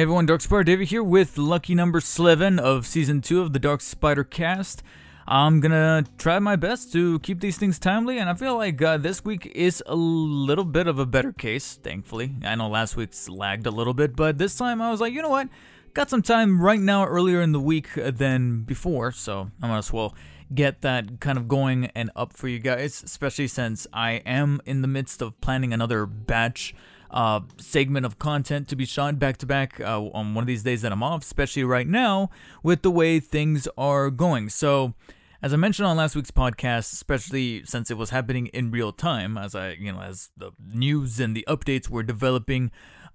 Hey everyone, Dark Spider David here with lucky number 11 of season 2 of the Dark Spider cast. I'm gonna try my best to keep these things timely, and I feel like uh, this week is a little bit of a better case, thankfully. I know last week's lagged a little bit, but this time I was like, you know what? Got some time right now earlier in the week than before, so I might as well get that kind of going and up for you guys, especially since I am in the midst of planning another batch uh, segment of content to be shot back to back uh, on one of these days that I'm off, especially right now with the way things are going. So, as I mentioned on last week's podcast, especially since it was happening in real time, as I, you know, as the news and the updates were developing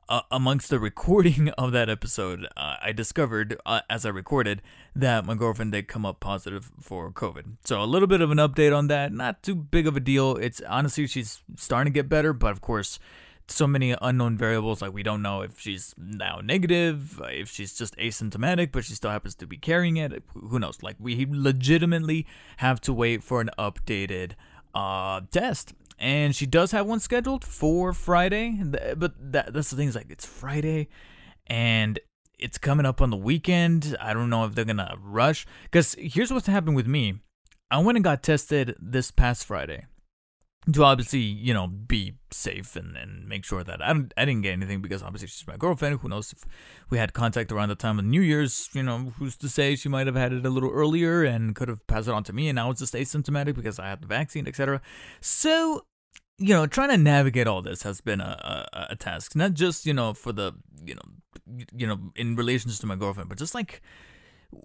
uh, amongst the recording of that episode, uh, I discovered uh, as I recorded that my girlfriend did come up positive for COVID. So a little bit of an update on that. Not too big of a deal. It's honestly she's starting to get better, but of course so many unknown variables. Like we don't know if she's now negative, if she's just asymptomatic, but she still happens to be carrying it. Who knows? Like we legitimately have to wait for an updated uh, test. And she does have one scheduled for Friday, but that, that's the thing is like it's Friday, and it's coming up on the weekend. I don't know if they're gonna rush. Because here's what's happened with me. I went and got tested this past Friday to obviously, you know, be safe and, and make sure that I, I didn't get anything because obviously she's my girlfriend. Who knows if we had contact around the time of New Year's, you know, who's to say she might have had it a little earlier and could have passed it on to me and I was just asymptomatic because I had the vaccine, etc. So, you know, trying to navigate all this has been a, a, a task, not just, you know, for the, you know, you know, in relations to my girlfriend, but just like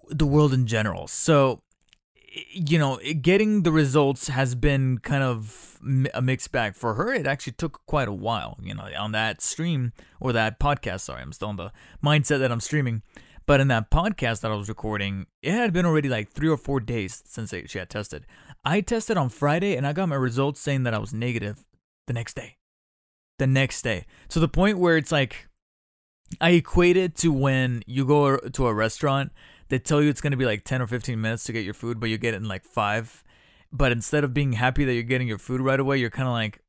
the world in general. So, you know, getting the results has been kind of a mixed bag for her. It actually took quite a while, you know, on that stream or that podcast. Sorry, I'm still in the mindset that I'm streaming. But in that podcast that I was recording, it had been already like three or four days since she had tested. I tested on Friday and I got my results saying that I was negative the next day. The next day. To the point where it's like, I equate it to when you go to a restaurant they tell you it's going to be like 10 or 15 minutes to get your food, but you get it in like five. But instead of being happy that you're getting your food right away, you're kind of like,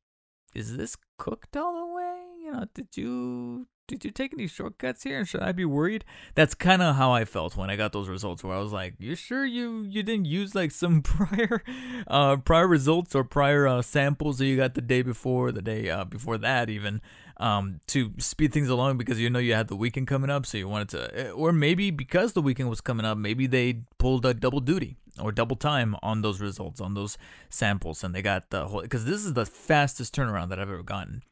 is this cooked all the way? You know, did you did you take any shortcuts here? And should I be worried? That's kind of how I felt when I got those results. Where I was like, "You sure you you didn't use like some prior uh, prior results or prior uh, samples that you got the day before, the day uh, before that even, um, to speed things along because you know you had the weekend coming up, so you wanted to, eh, or maybe because the weekend was coming up, maybe they pulled a double duty or double time on those results on those samples, and they got the whole because this is the fastest turnaround that I've ever gotten.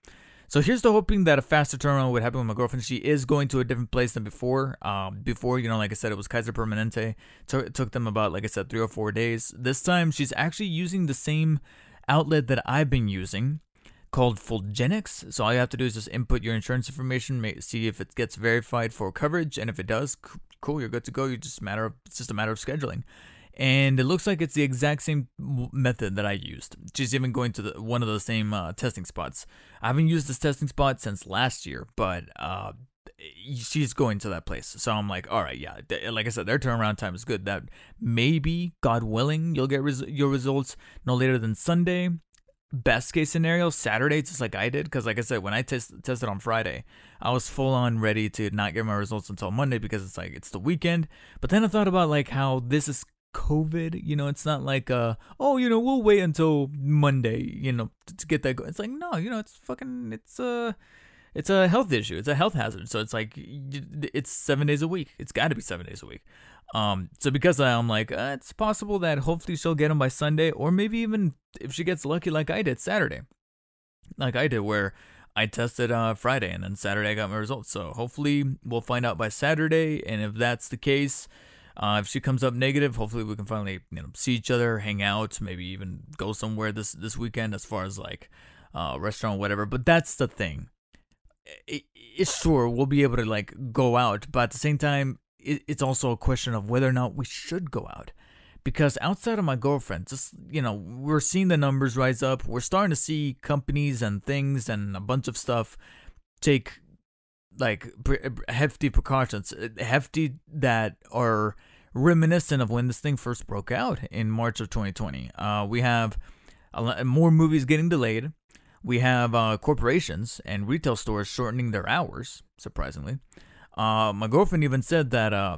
So here's the hoping that a faster turnaround would happen with my girlfriend. She is going to a different place than before. Um, before, you know, like I said, it was Kaiser Permanente. So it took them about, like I said, three or four days. This time, she's actually using the same outlet that I've been using called Fulgenics. So all you have to do is just input your insurance information, see if it gets verified for coverage, and if it does, cool, you're good to go. You just matter of, it's just a matter of scheduling and it looks like it's the exact same method that I used. She's even going to the, one of the same uh, testing spots. I haven't used this testing spot since last year, but uh, she's going to that place. So I'm like, all right, yeah. Like I said, their turnaround time is good. That maybe, God willing, you'll get res- your results no later than Sunday. Best case scenario, Saturday, just like I did. Because, like I said, when I test- tested on Friday, I was full on ready to not get my results until Monday because it's like it's the weekend. But then I thought about like how this is COVID. You know, it's not like uh oh, you know, we'll wait until Monday, you know, to, get that. Go-. It's like no, you know, it's fucking it's a it's a health issue. It's a health hazard. So it's like it's seven days a week. It's got to be seven days a week. Um, so because I'm like, uh, it's possible that hopefully she'll get them by Sunday, or maybe even if she gets lucky, like I did Saturday, like I did, where I tested uh Friday and then Saturday I got my results. So hopefully we'll find out by Saturday, and if that's the case, uh, if she comes up negative, hopefully we can finally you know see each other, hang out, maybe even go somewhere this this weekend as far as like uh, restaurant, whatever. But that's the thing. It, it's sure we'll be able to like go out, but at the same time, it, it's also a question of whether or not we should go out. Because outside of my girlfriend, just you know, we're seeing the numbers rise up. We're starting to see companies and things and a bunch of stuff take like hefty precautions, hefty that are reminiscent of when this thing first broke out in March of 2020. Uh, we have lot, more movies getting delayed. We have uh, corporations and retail stores shortening their hours, surprisingly. Uh, my girlfriend even said that uh,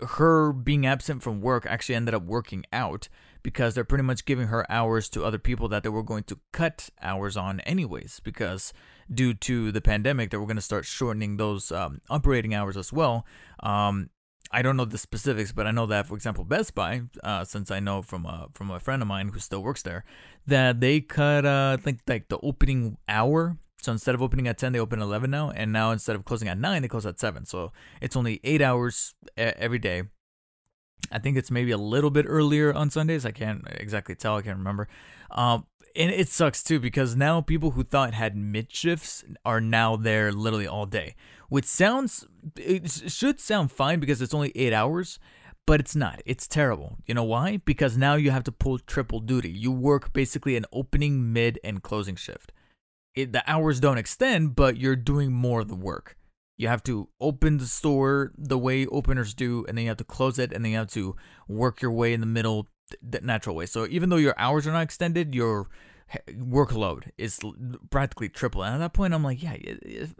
her being absent from work actually ended up working out because they're pretty much giving her hours to other people that they were going to cut hours on anyways because due to the pandemic they were going to start shortening those um, operating hours as well um, I don't know the specifics, but I know that, for example, Best Buy, uh, since I know from a from a friend of mine who still works there, that they cut, uh, I think, like the opening hour. So instead of opening at ten, they open at eleven now, and now instead of closing at nine, they close at seven. So it's only eight hours every day, I think it's maybe a little bit earlier on Sundays. I can't exactly tell. I can't remember. Um, and it sucks too because now people who thought had mid shifts are now there literally all day, which sounds it should sound fine because it's only eight hours, but it's not. It's terrible. You know why? Because now you have to pull triple duty. You work basically an opening, mid, and closing shift. It, the hours don't extend, but you're doing more of the work. You have to open the store the way openers do, and then you have to close it, and then you have to work your way in the middle the natural way. So even though your hours are not extended, your workload is practically triple. And at that point, I'm like, yeah,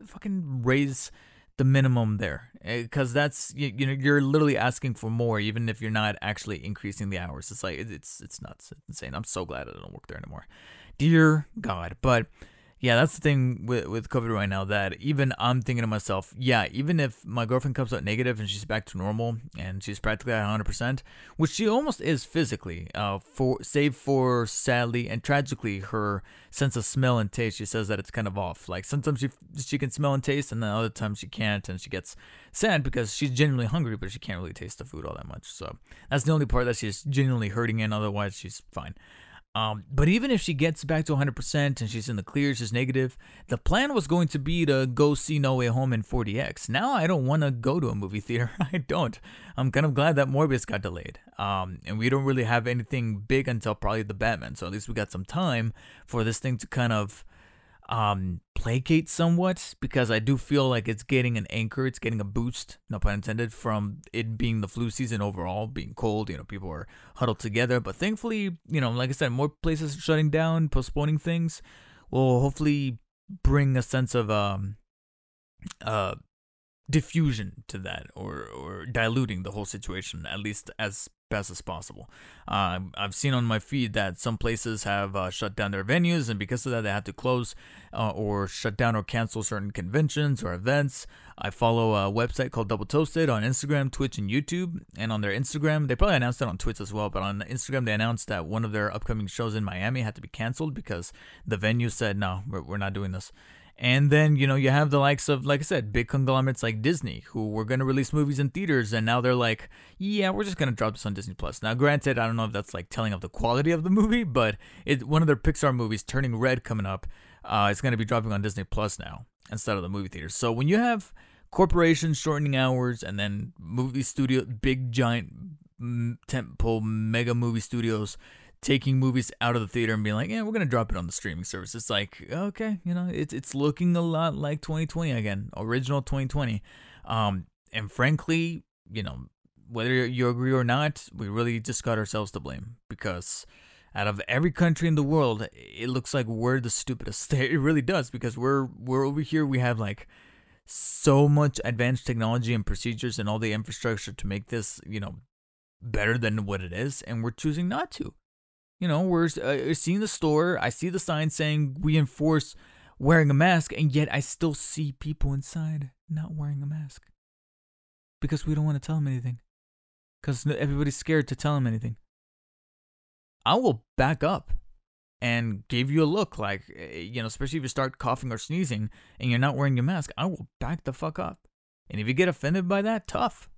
fucking raise the minimum there, because eh, that's you, you know you're literally asking for more, even if you're not actually increasing the hours. It's like it's it's nuts, it's insane. I'm so glad I don't work there anymore. Dear God, but yeah, that's the thing with with COVID right now. That even I'm thinking to myself, yeah, even if my girlfriend comes out negative and she's back to normal and she's practically at 100 percent, which she almost is physically, uh, for save for sadly and tragically her sense of smell and taste. She says that it's kind of off. Like sometimes she she can smell and taste, and then other times she can't, and she gets sad because she's genuinely hungry, but she can't really taste the food all that much. So that's the only part that she's genuinely hurting in. Otherwise, she's fine. Um, but even if she gets back to 100% and she's in the clear, she's negative, the plan was going to be to go see No Way Home in 4DX. Now I don't want to go to a movie theater. I don't. I'm kind of glad that Morbius got delayed. Um, and we don't really have anything big until probably the Batman. So at least we got some time for this thing to kind of um, placate somewhat because I do feel like it's getting an anchor, it's getting a boost, no pun intended, from it being the flu season overall, being cold. You know, people are huddled together. But thankfully, you know, like I said, more places are shutting down, postponing things will hopefully bring a sense of um, uh, diffusion to that or or diluting the whole situation at least as best as possible. Uh, I've seen on my feed that some places have uh, shut down their venues, and because of that, they had to close uh, or shut down or cancel certain conventions or events. I follow a website called Double Toasted on Instagram, Twitch, and YouTube. And on their Instagram, they probably announced it on Twitch as well, but on Instagram, they announced that one of their upcoming shows in Miami had to be canceled because the venue said, no, we're, we're not doing this. And then, you know, you have the likes of, like I said, big conglomerates like Disney, who were going to release movies in theaters, and now they're like, yeah, we're just going to drop this on Disney Plus. Now, granted, I don't know if that's like telling of the quality of the movie, but it one of their Pixar movies, Turning Red, coming up, uh, it's going to be dropping on Disney Plus now instead of the movie theaters. So when you have corporations shortening hours and then movie studio, big giant tentpole mega movie studios taking movies out of the theater and being like, yeah, we're gonna drop it on the streaming service. It's like, okay, you know, it's it's looking a lot like 2020 again, original 2020. Um, and frankly, you know, whether you agree or not, we really just got ourselves to blame because out of every country in the world, it looks like we're the stupidest. It really does because we're we're over here. We have like so much advanced technology and procedures and all the infrastructure to make this, you know, better than what it is, and we're choosing not to. You know, we're uh, seeing the store. I see the sign saying we enforce wearing a mask, and yet I still see people inside not wearing a mask because we don't want to tell them anything. Because everybody's scared to tell them anything. I will back up and give you a look like, eh, you know, especially if you start coughing or sneezing and you're not wearing your mask, I will back the fuck up. And if you get offended by that, tough.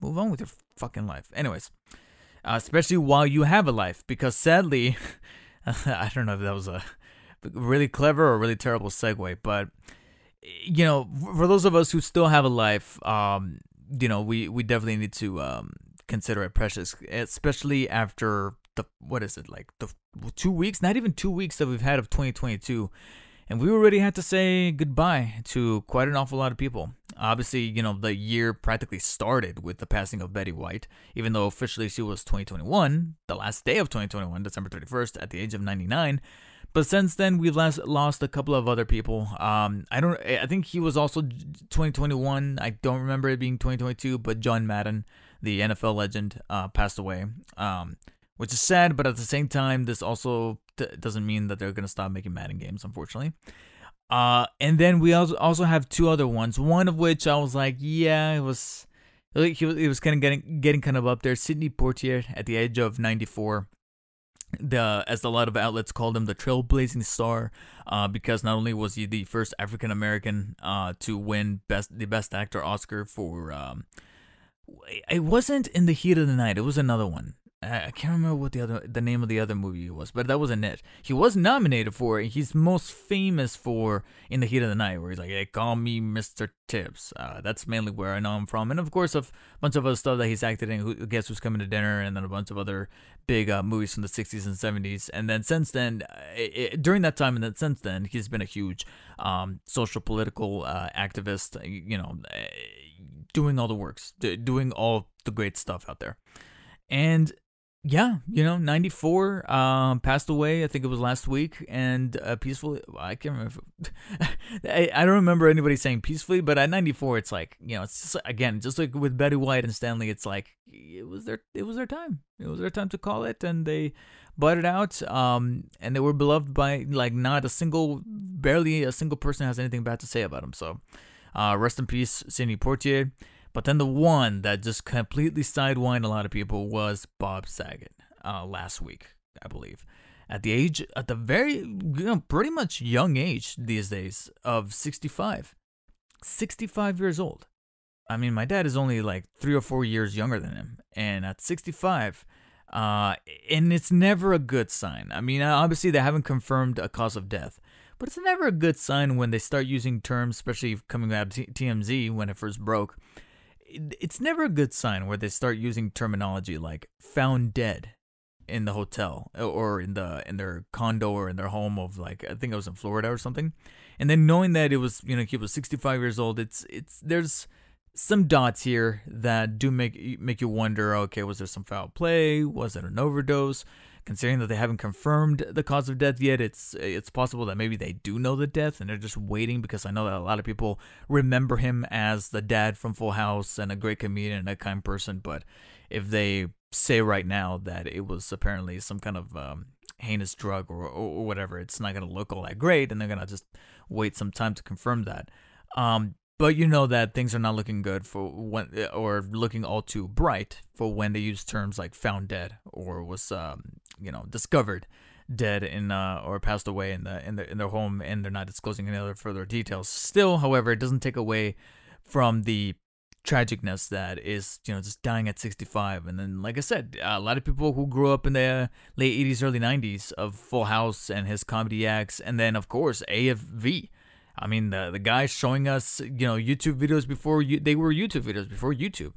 Move on with your fucking life. Anyways, uh, especially while you have a life, because sadly, I don't know if that was a really clever or really terrible segue, but you know, for those of us who still have a life, um, you know, we we definitely need to um, consider it precious, especially after the what is it like the two weeks, not even two weeks that we've had of 2022 and we already had to say goodbye to quite an awful lot of people. Obviously, you know, the year practically started with the passing of Betty White, even though officially she was 2021, the last day of 2021, December 31st, at the age of 99. but since then we've lost a couple of other people. Um, I don't. I think he was also 2021. I don't remember it being 2022. But John Madden, the NFL legend, uh, passed away. Um, which is sad, but at the same time, this also t- doesn't mean that they're gonna stop making Madden games, unfortunately. Uh, and then we also have two other ones. One of which I was like, yeah, it was. He was, he was kind of getting getting kind of up there. Sidney Poitier at the age of 94 the as a lot of outlets called him the trailblazing star uh, because not only was he the first African American uh, to win best the best actor Oscar for um, it wasn't in the heat of the night it was another one I can't remember what the other the name of the other movie was, but that wasn't it. He was nominated for it. He's most famous for In the Heat of the Night, where he's like, "Hey, call me Mr. Tibbs." Uh, that's mainly where I know him from, and of course, a bunch of other stuff that he's acted in. Who Guess Who's Coming to Dinner, and then a bunch of other big uh, movies from the '60s and '70s. And then since then, it, uh, during that time, and then since then, he's been a huge um, social political uh, activist. You know, uh, doing all the works, doing all the great stuff out there. And yeah, you know, 94 um, passed away. I think it was last week, and uh, peacefully. I can't remember. I, I don't remember anybody saying peacefully, but at 94, it's like you know, it's just, again just like with Betty White and Stan Lee. It's like it was their it was their time. It was their time to call it, and they bought it out. Um, and they were beloved by like not a single, barely a single person has anything bad to say about them. So, uh, rest in peace, Sidney Poitier. But then the one that just completely sidewined a lot of people was Bob Saget uh, last week, I believe. At the age, at the very, you know, pretty much young age these days of 65. 65 years old. I mean, my dad is only like three or four years younger than him. And at 65, uh, and it's never a good sign. I mean, obviously, they haven't confirmed a cause of death, but it's never a good sign when they start using terms, especially coming out of TMZ when it first broke, it's never a good sign where they start using terminology like found dead in the hotel or in the in their condo or in their home of like I think it was in Florida or something. And then knowing that it was, you know, he was 65 years old, it's it's there's some dots here that do make make you wonder, okay, was there some foul play? Was it an overdose? Considering that they haven't confirmed the cause of death yet, it's it's possible that maybe they do know the death and they're just waiting because I know that a lot of people remember him as the dad from Full House and a great comedian and a kind person. But if they say right now that it was apparently some kind of um, heinous drug or, or, whatever, it's not gonna look all that great, and they're gonna just wait some time to confirm that. Um, but you know that things are not looking good for when, or looking all too bright for when they use terms like found dead or was, um, you know, discovered dead in uh, or passed away in the in the in their home, and they're not disclosing any other further details. Still, however, it doesn't take away from the tragicness that is you know just dying at 65 and then like i said a lot of people who grew up in the late 80s early 90s of full house and his comedy acts and then of course afv I mean, the the guy showing us, you know, YouTube videos before you, they were YouTube videos before YouTube,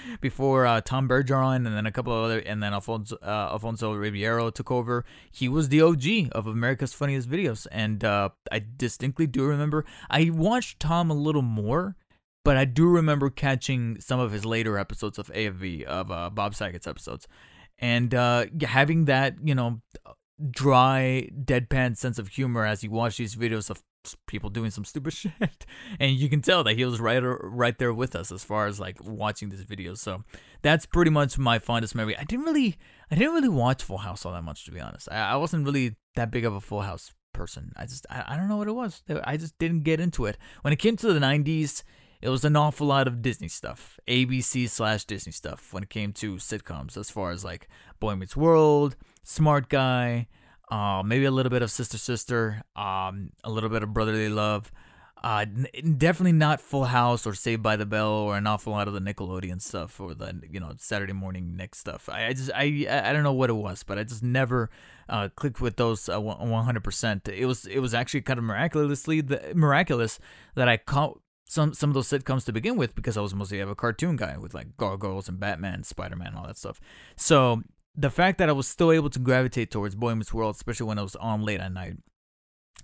before uh, Tom Bergeron and then a couple of other, and then Alfonso uh, Alfonso Ribeiro took over. He was the OG of America's Funniest Videos, and uh, I distinctly do remember. I watched Tom a little more, but I do remember catching some of his later episodes of AFV of uh, Bob Saget's episodes, and uh, having that, you know dry, deadpan sense of humor as you watch these videos of people doing some stupid shit. And you can tell that he was right right there with us as far as like watching this video. So that's pretty much my fondest memory. I didn't really i didn't really watch full house all that much to be honest. I, I wasn't really that big of a full house person. I just I, I don't know what it was. I just didn't get into it. When it came to the 90s it was an awful lot of disney stuff. Abc slash disney stuff when it came to sitcoms as far as like boy meets world smart guy uh, maybe a little bit of Sister Sister, um, a little bit of Brotherly Love. Uh, n- definitely not Full House or Saved by the Bell or an awful lot of the Nickelodeon stuff or the you know Saturday Morning Nick stuff. I, I just I I don't know what it was, but I just never uh, clicked with those uh, 100%. It was it was actually kind of miraculously the, miraculous that I caught some some of those sitcoms to begin with because I was mostly a cartoon guy with like Gargoyles and Batman, Spider Man, all that stuff. So the fact that I was still able to gravitate towards Boy Meets World, especially when I was on late at night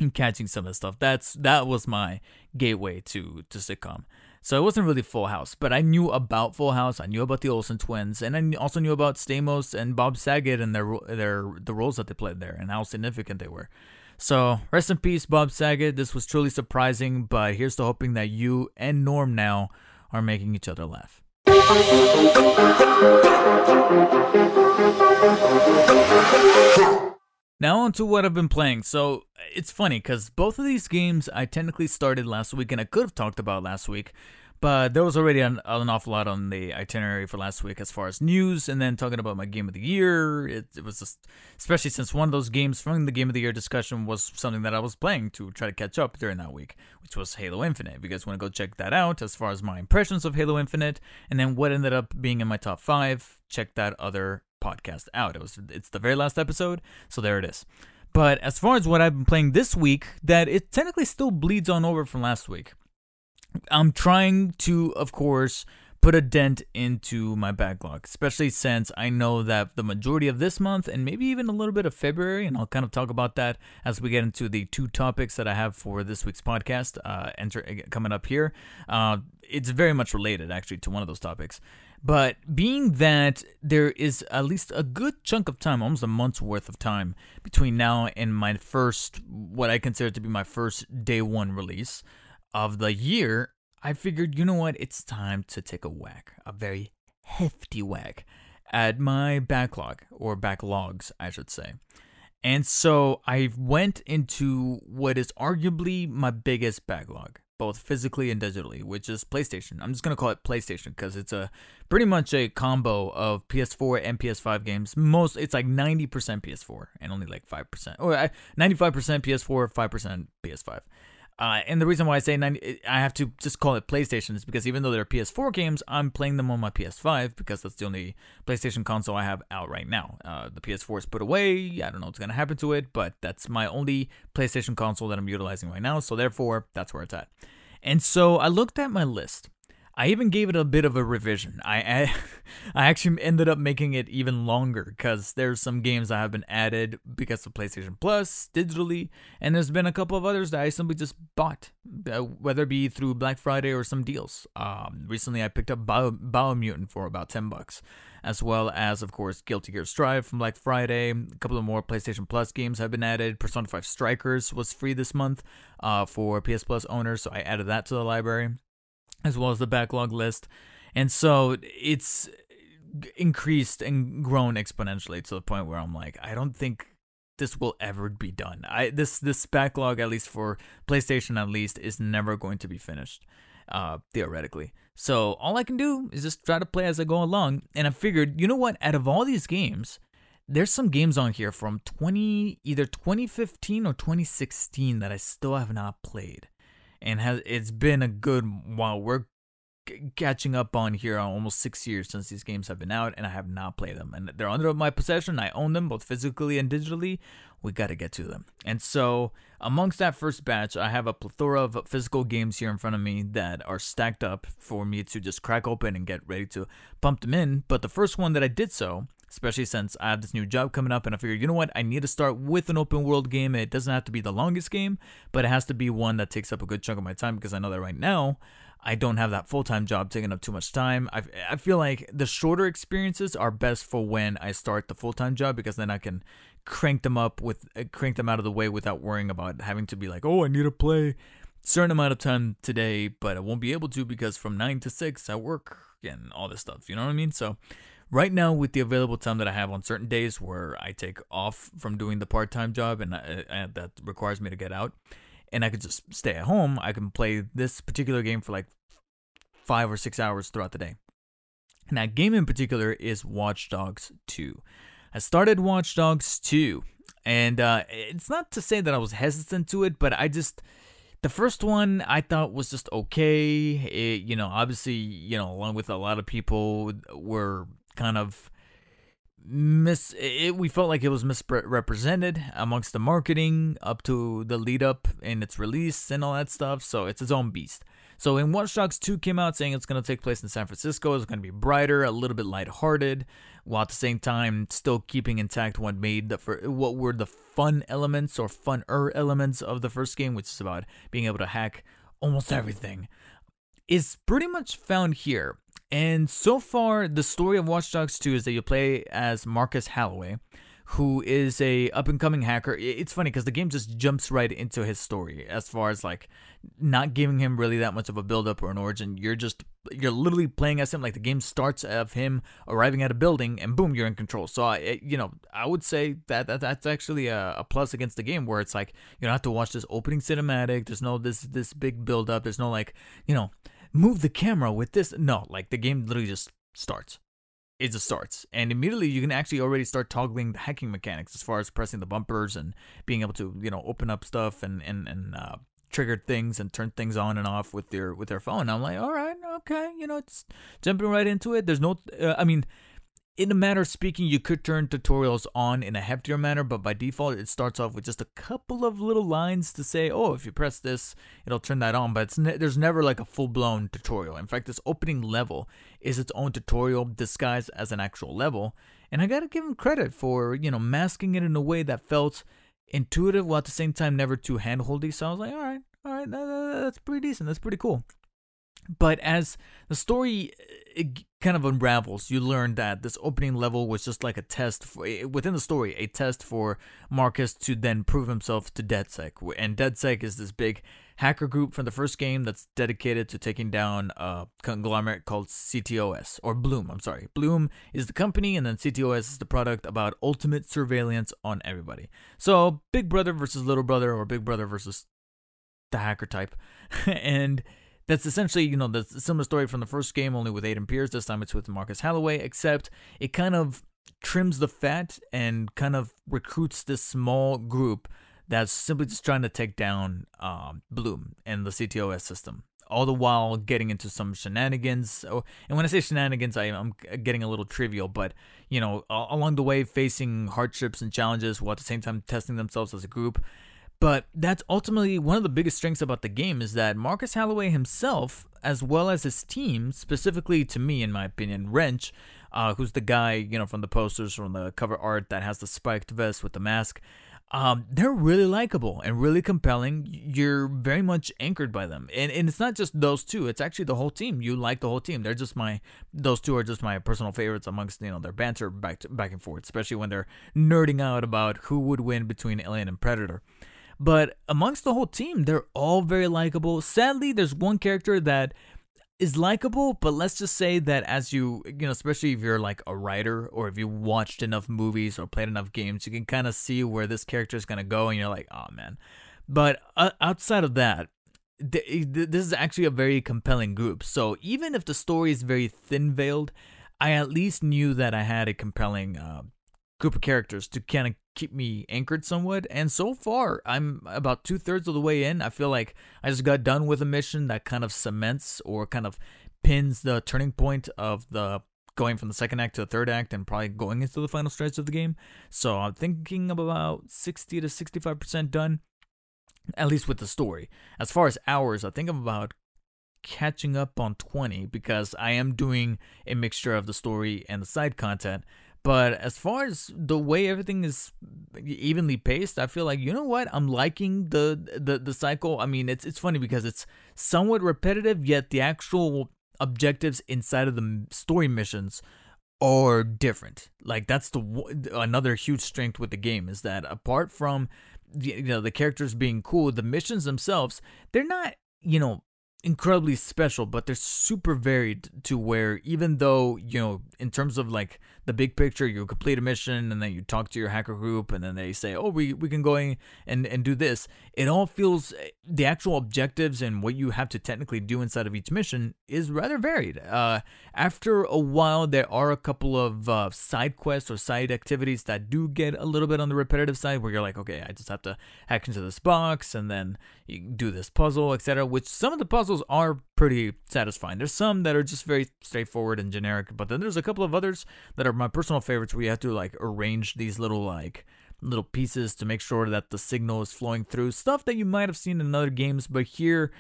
and catching some of the stuff, that's that was my gateway to to sitcom. So it wasn't really Full House, but I knew about Full House. I knew about the Olsen twins, and I also knew about Stamos and Bob Saget and their their the roles that they played there and how significant they were. So rest in peace, Bob Saget. This was truly surprising, but here's to hoping that you and Norm now are making each other laugh. Huh. Now on to what I've been playing. So it's funny because both of these games I technically started last week and I could have talked about last week, but there was already an, an, awful lot on the itinerary for last week as far as news and then talking about my game of the year. It, it was just, especially since one of those games from the game of the year discussion was something that I was playing to try to catch up during that week, which was Halo Infinite. If you guys want to go check that out as far as my impressions of Halo Infinite and then what ended up being in my top five, check that other podcast out. It was it's the very last episode, so there it is. But as far as what I've been playing this week, that it technically still bleeds on over from last week. I'm trying to, of course, put a dent into my backlog, especially since I know that the majority of this month and maybe even a little bit of February, and I'll kind of talk about that as we get into the two topics that I have for this week's podcast uh, enter, coming up here. Uh, it's very much related, actually, to one of those topics. But being that there is at least a good chunk of time, almost a month's worth of time, between now and my first, what I consider to be my first day one release of the year, I figured, you know what, it's time to take a whack, a very hefty whack at my backlog, or backlogs, I should say. And so I went into what is arguably my biggest backlog both physically and digitally, which is PlayStation. I'm just gonna call it PlayStation because it's a pretty much a combo of PS4 and PS5 games. Most it's like 90% PS4 and only like 5%, or 95% PS4, 5% PS5. Uh, and the reason why I say 90, I have to just call it PlayStation is because even though they're PS4 games, I'm playing them on my PS5 because that's the only PlayStation console I have out right now. Uh, the PS4 is put away. I don't know what's going to happen to it, but that's my only PlayStation console that I'm utilizing right now. So therefore, that's where it's at. And so I looked at my list I even gave it a bit of a revision. I I, I actually ended up making it even longer because there's some games that have been added because of PlayStation Plus digitally, and there's been a couple of others that I simply just bought, uh, whether it be through Black Friday or some deals. Um, recently I picked up Bio, Biomutant for about ten bucks, as well as of course Guilty Gear Strive from Black Friday. A couple of more PlayStation Plus games have been added. Persona 5 Strikers was free this month uh, for PS Plus owners, so I added that to the library as well as the backlog list. And so it's increased and grown exponentially to the point where I'm like, I don't think this will ever be done. I this this backlog, at least for PlayStation, at least, is never going to be finished, uh, theoretically. So all I can do is just try to play as I go along. And I figured, you know what? Out of all these games, there's some games on here from 20 either 2015 or 2016 that I still have not played and has it's been a good while. We're catching up on here on almost six years since these games have been out, and I have not played them. And they're under my possession. I own them both physically and digitally. We got to get to them. And so, amongst that first batch, I have a plethora of physical games here in front of me that are stacked up for me to just crack open and get ready to pump them in. But the first one that I did so especially since I have this new job coming up and I figured, you know what, I need to start with an open world game. It doesn't have to be the longest game, but it has to be one that takes up a good chunk of my time because I know that right now I don't have that full time job taking up too much time. I, I feel like the shorter experiences are best for when I start the full time job because then I can crank them up with uh, crank them out of the way without worrying about having to be like, oh, I need to play certain amount of time today, but I won't be able to because from nine to six I work and all this stuff. You know what I mean? So right now with the available time that I have on certain days where I take off from doing the part-time job and, I, and that requires me to get out and I could just stay at home, I can play this particular game for like 5 or 6 hours throughout the day. And that game in particular is Watch Dogs 2. I started Watch Dogs 2 and uh, it's not to say that I was hesitant to it, but I just the first one I thought was just okay. It, you know, obviously, you know, along with a lot of people were kind of mis it, we felt like it was misrepresented amongst the marketing up to the lead up in its release and all that stuff. So it's its own beast. So in Watch Dogs 2 came out saying it's going to take place in San Francisco it's going to be brighter a little bit lighthearted while at the same time still keeping intact what made the what were the fun elements or funner elements of the first game which is about being able to hack almost everything is pretty much found here. And so far, the story of Watch Dogs 2 is that you play as Marcus Holloway, who is a up and coming hacker. It's funny because the game just jumps right into his story as far as like not giving him really that much of a build up or an origin. You're just you're literally playing as him. Like the game starts of him arriving at a building and boom, you're in control. So I, you know, I would say that, that that's actually a, a plus against the game where it's like you don't have to watch this opening cinematic. There's no this this big build up. There's no like you know move the camera with this. No, like the game literally just starts it just starts and immediately you can actually already start toggling the hacking mechanics as far as pressing the bumpers and being able to you know open up stuff and and and uh, trigger things and turn things on and off with your with your phone. I'm like, all right, okay, you know, it's jumping right into it. There's no, uh, I mean, in a matter of speaking, you could turn tutorials on in a heftier manner, but by default, it starts off with just a couple of little lines to say, oh, if you press this, it'll turn that on. But ne- there's never like a full blown tutorial. In fact, this opening level is its own tutorial disguised as an actual level. And I gotta give him credit for, you know, masking it in a way that felt intuitive while at the same time never too handholdy. So I was like, all right, all right, that, that, that's pretty decent. That's pretty cool. But as the story kind of unravels, you learn that this opening level was just like a test for, eh, within the story, a test for Marcus to then prove himself to DedSec. And DedSec is this big hacker group from the first game that's dedicated to taking down a conglomerate called CTOS or Blume, I'm sorry, Blume is the company, and then CTOS is the product about ultimate surveillance on everybody. So Big Brother versus Little Brother, or Big Brother versus the hacker type, and that's essentially, you know, the similar story from the first game, only with Aiden Pearce. This time it's with Marcus Holloway, except it kind of trims the fat and kind of recruits this small group that's simply just trying to take down um, Blume and the CTOS system. All the while getting into some shenanigans. Oh, and when I say shenanigans, I, am getting a little trivial, but you know, along the way, facing hardships and challenges while at the same time testing themselves as a group. But that's ultimately one of the biggest strengths about the game is that Marcus Holloway himself, as well as his team, specifically to me, in my opinion, Wrench, uh, who's the guy, you know, from the posters, from the cover art that has the spiked vest with the mask, um, they're really likable and really compelling. You're very much anchored by them, and and it's not just those two. It's actually the whole team. You like the whole team. They're just my those two are just my personal favorites amongst you know their banter back to, back and forth, especially when they're nerding out about who would win between Alien and Predator. But amongst the whole team, they're all very likable. Sadly, there's one character that is likable, but let's just say that as you, you know, especially if you're like a writer or if you watched enough movies or played enough games, you can kind of see where this character is going to go and you're like, oh man. But uh, outside of that, th- this is actually a very compelling group. So even if the story is very thin veiled, I at least knew that I had a compelling uh, group of characters to kind of keep me anchored somewhat. And so far, I'm about two thirds of the way in. I feel like I just got done with a mission that kind of cements or kind of pins the turning point of the going from the second act to the third act and probably going into the final stretch of the game. So I'm thinking of about 60 to 65% done, at least with the story. As far as hours, I think I'm about catching up on 20 because I am doing a mixture of the story and the side content. But as far as the way everything is evenly paced, I feel like you know what I'm liking the the the cycle. I mean, it's it's funny because it's somewhat repetitive, yet the actual objectives inside of the story missions are different. Like that's the another huge strength with the game is that apart from you know the characters being cool, the missions themselves they're not you know incredibly special, but they're super varied to where even though, you know, in terms of like the big picture, you complete a mission and then you talk to your hacker group and then they say, oh, we, we can go in and, and do this. It all feels the actual objectives and what you have to technically do inside of each mission is rather varied. Uh, after a while, there are a couple of uh, side quests or side activities that do get a little bit on the repetitive side where you're like, okay, I just have to hack into this box and then you do this puzzle, etc. Which some of the puzzles are pretty satisfying. There's some that are just very straightforward and generic, but then there's a couple of others that are my personal favorites where you have to like arrange these little like little pieces to make sure that the signal is flowing through stuff that you might have seen in other games but here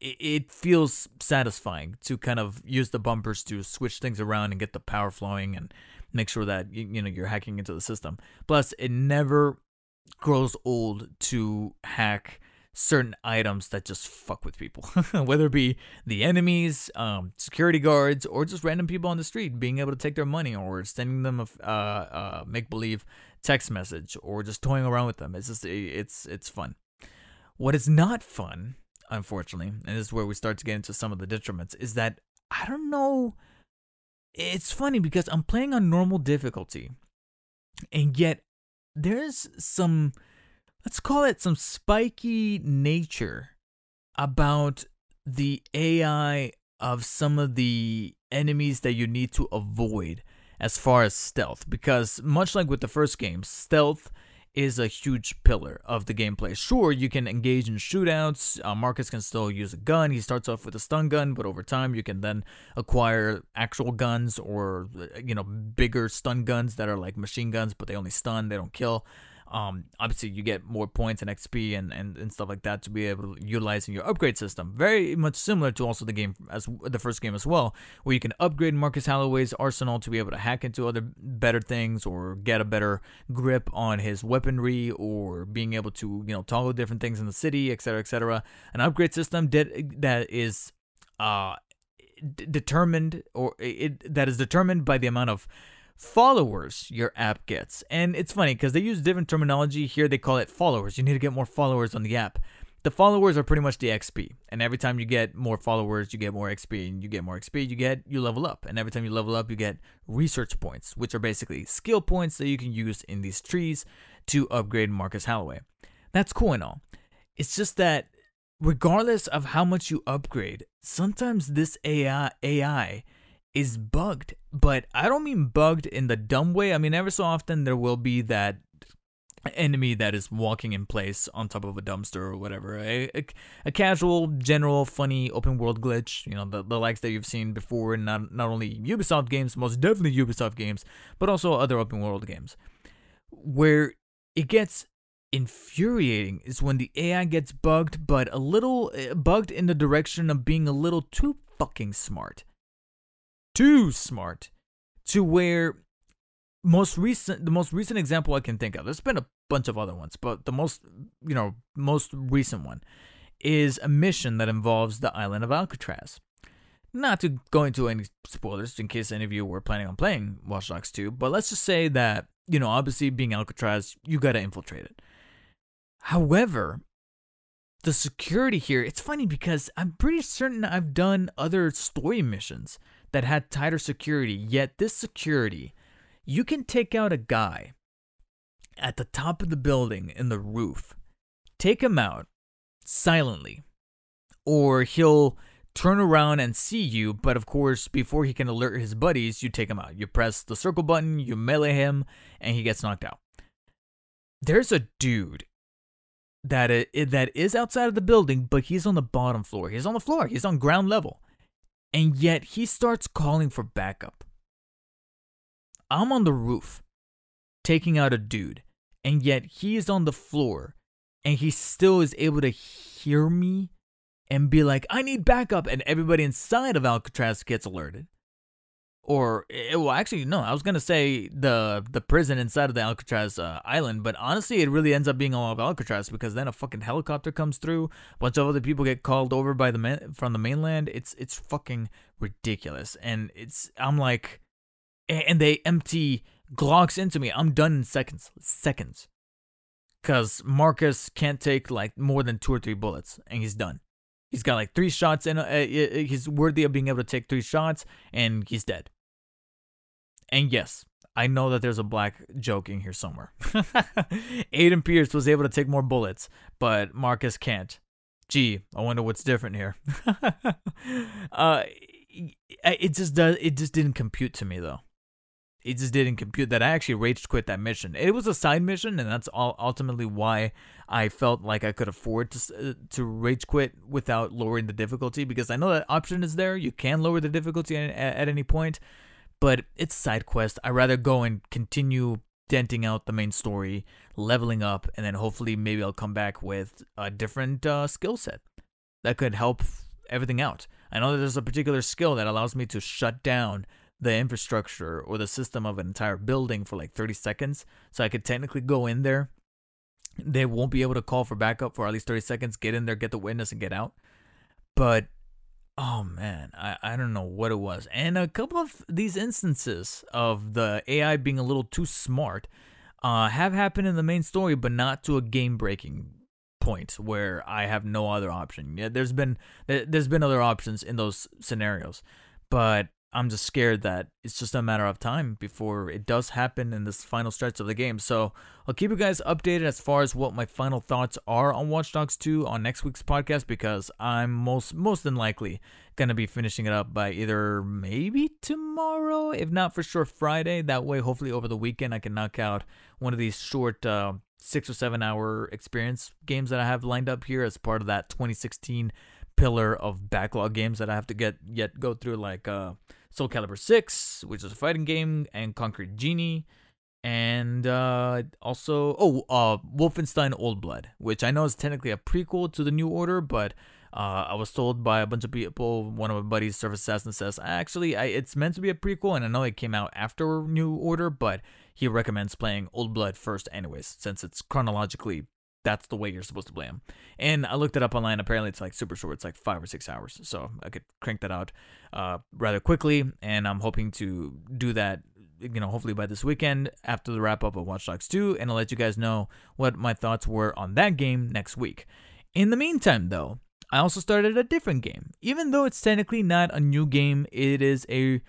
it feels satisfying to kind of use the bumpers to switch things around and get the power flowing and make sure that you know you're hacking into the system plus it never grows old to hack certain items that just fuck with people, whether it be the enemies, um, security guards, or just random people on the street being able to take their money or sending them a uh, uh, make believe text message or just toying around with them. It's just it's it's fun. What is not fun, unfortunately, and this is where we start to get into some of the detriments, is that I don't know. It's funny because I'm playing on normal difficulty, and yet there's some let's call it some spiky nature about the AI of some of the enemies that you need to avoid as far as stealth. Because, much like with the first game, stealth is a huge pillar of the gameplay. Sure, you can engage in shootouts. Uh, Marcus can still use a gun. He starts off with a stun gun, but over time you can then acquire actual guns or you know bigger stun guns that are like machine guns, but they only stun, they don't kill. Um, obviously, you get more points and XP and, and, and stuff like that to be able to utilize in your upgrade system. Very much similar to also the game as the first game as well, where you can upgrade Marcus Holloway's arsenal to be able to hack into other better things or get a better grip on his weaponry or being able to you know toggle different things in the city, etc., etc. An upgrade system that that is uh d- determined or it that is determined by the amount of followers your app gets. And it's funny because they use different terminology. Here they call it followers. You need to get more followers on the app. The followers are pretty much the XP. And every time you get more followers, you get more XP. And you get more XP, you get, you level up. And every time you level up, you get research points, which are basically skill points that you can use in these trees to upgrade Marcus Holloway. That's cool and all. It's just that regardless of how much you upgrade, sometimes this AI, AI is bugged. But I don't mean bugged in the dumb way. I mean, ever so often there will be that enemy that is walking in place on top of a dumpster or whatever. A, a, a, casual, general, funny open world glitch, you know, the, the likes that you've seen before in not, not only Ubisoft games, most definitely Ubisoft games, but also other open world games. Where it gets infuriating is when the AI gets bugged, but a little uh, bugged in the direction of being a little too fucking smart too smart to where most recent the most recent example I can think of. There's been a bunch of other ones, but the most you know most recent one is a mission that involves the island of Alcatraz. Not to go into any spoilers in case any of you were planning on playing Watch Dogs 2, but let's just say that, you know, obviously being Alcatraz, you gotta infiltrate it. However, the security here, it's funny because I'm pretty certain I've done other story missions that had tighter security, yet this security, you can take out a guy at the top of the building in the roof, take him out silently, or he'll turn around and see you, but of course, before he can alert his buddies, you take him out. You press the circle button, you melee him, and he gets knocked out. There's a dude that that is outside of the building, but he's on the bottom floor. He's on the floor. He's on ground level and yet he starts calling for backup. I'm on the roof, taking out a dude, and yet he is on the floor, and he still is able to hear me and be like, I need backup, and everybody inside of Alcatraz gets alerted or it, eh, well actually no i was gonna say the the prison inside of the alcatraz uh, island but honestly it really ends up being all of alcatraz because then a fucking helicopter comes through a bunch of other people get called over by the man from the mainland. It's it's fucking ridiculous. And it's i'm like and they empty glocks into me. I'm done in seconds seconds. Because marcus can't take like more than two or three bullets and he's done. He's got like three shots and Uh, he's worthy of being able to take three shots, and he's dead. And yes, I know that there's a black joke in here somewhere. Aiden Pearce was able to take more bullets, but Marcus can't. Gee, I wonder what's different here. uh, it just does. It just didn't compute to me though. It just didn't compute that I actually rage quit that mission. It was a side mission, and that's all ultimately why I felt like I could afford to uh, to rage quit without lowering the difficulty because I know that option is there. You can lower the difficulty at, at any point, but it's side quest. I'd rather go and continue denting out the main story, leveling up, and then hopefully maybe I'll come back with a different uh, skill set that could help everything out. I know that there's a particular skill that allows me to shut down the infrastructure or the system of an entire building for like 30 seconds. So I could technically go in there they won't be able to call for backup for at least 30 seconds, get in there, get the witness, and get out. But oh man, I, I don't know what it was. And a couple of these instances of the AI being a little too smart uh, have happened in the main story, but not to a game breaking point where I have no other option. Yeah, there's been there's been other options in those scenarios, but I'm just scared that it's just a matter of time before it does happen in this final stretch of the game. So I'll keep you guys updated as far as what my final thoughts are on Watch Dogs 2 on next week's podcast because I'm most most than likely gonna be finishing it up by either maybe tomorrow, if not for sure Friday. That way, hopefully over the weekend I can knock out one of these short uh, six or seven hour experience games that I have lined up here as part of that 2016 pillar of backlog games that I have to get yet go through like uh Soul Calibur 6, which is a fighting game, and Concrete Genie, and uh, also, oh, uh, Wolfenstein Old Blood, which I know is technically a prequel to the New Order, but uh, I was told by a bunch of people, one of my buddies, Surface Assassin, says, actually, I, it's meant to be a prequel, and I know it came out after New Order, but he recommends playing Old Blood first, anyways, since it's chronologically that's the way you're supposed to play them. And I looked it up online. Apparently, it's like super short. It's like five or six hours. So I could crank that out uh, rather quickly. And I'm hoping to do that, you know, hopefully by this weekend after the wrap up of Watch Dogs 2. And I'll let you guys know what my thoughts were on that game next week. In the meantime, though, I also started a different game. Even though it's technically not a new game, it is a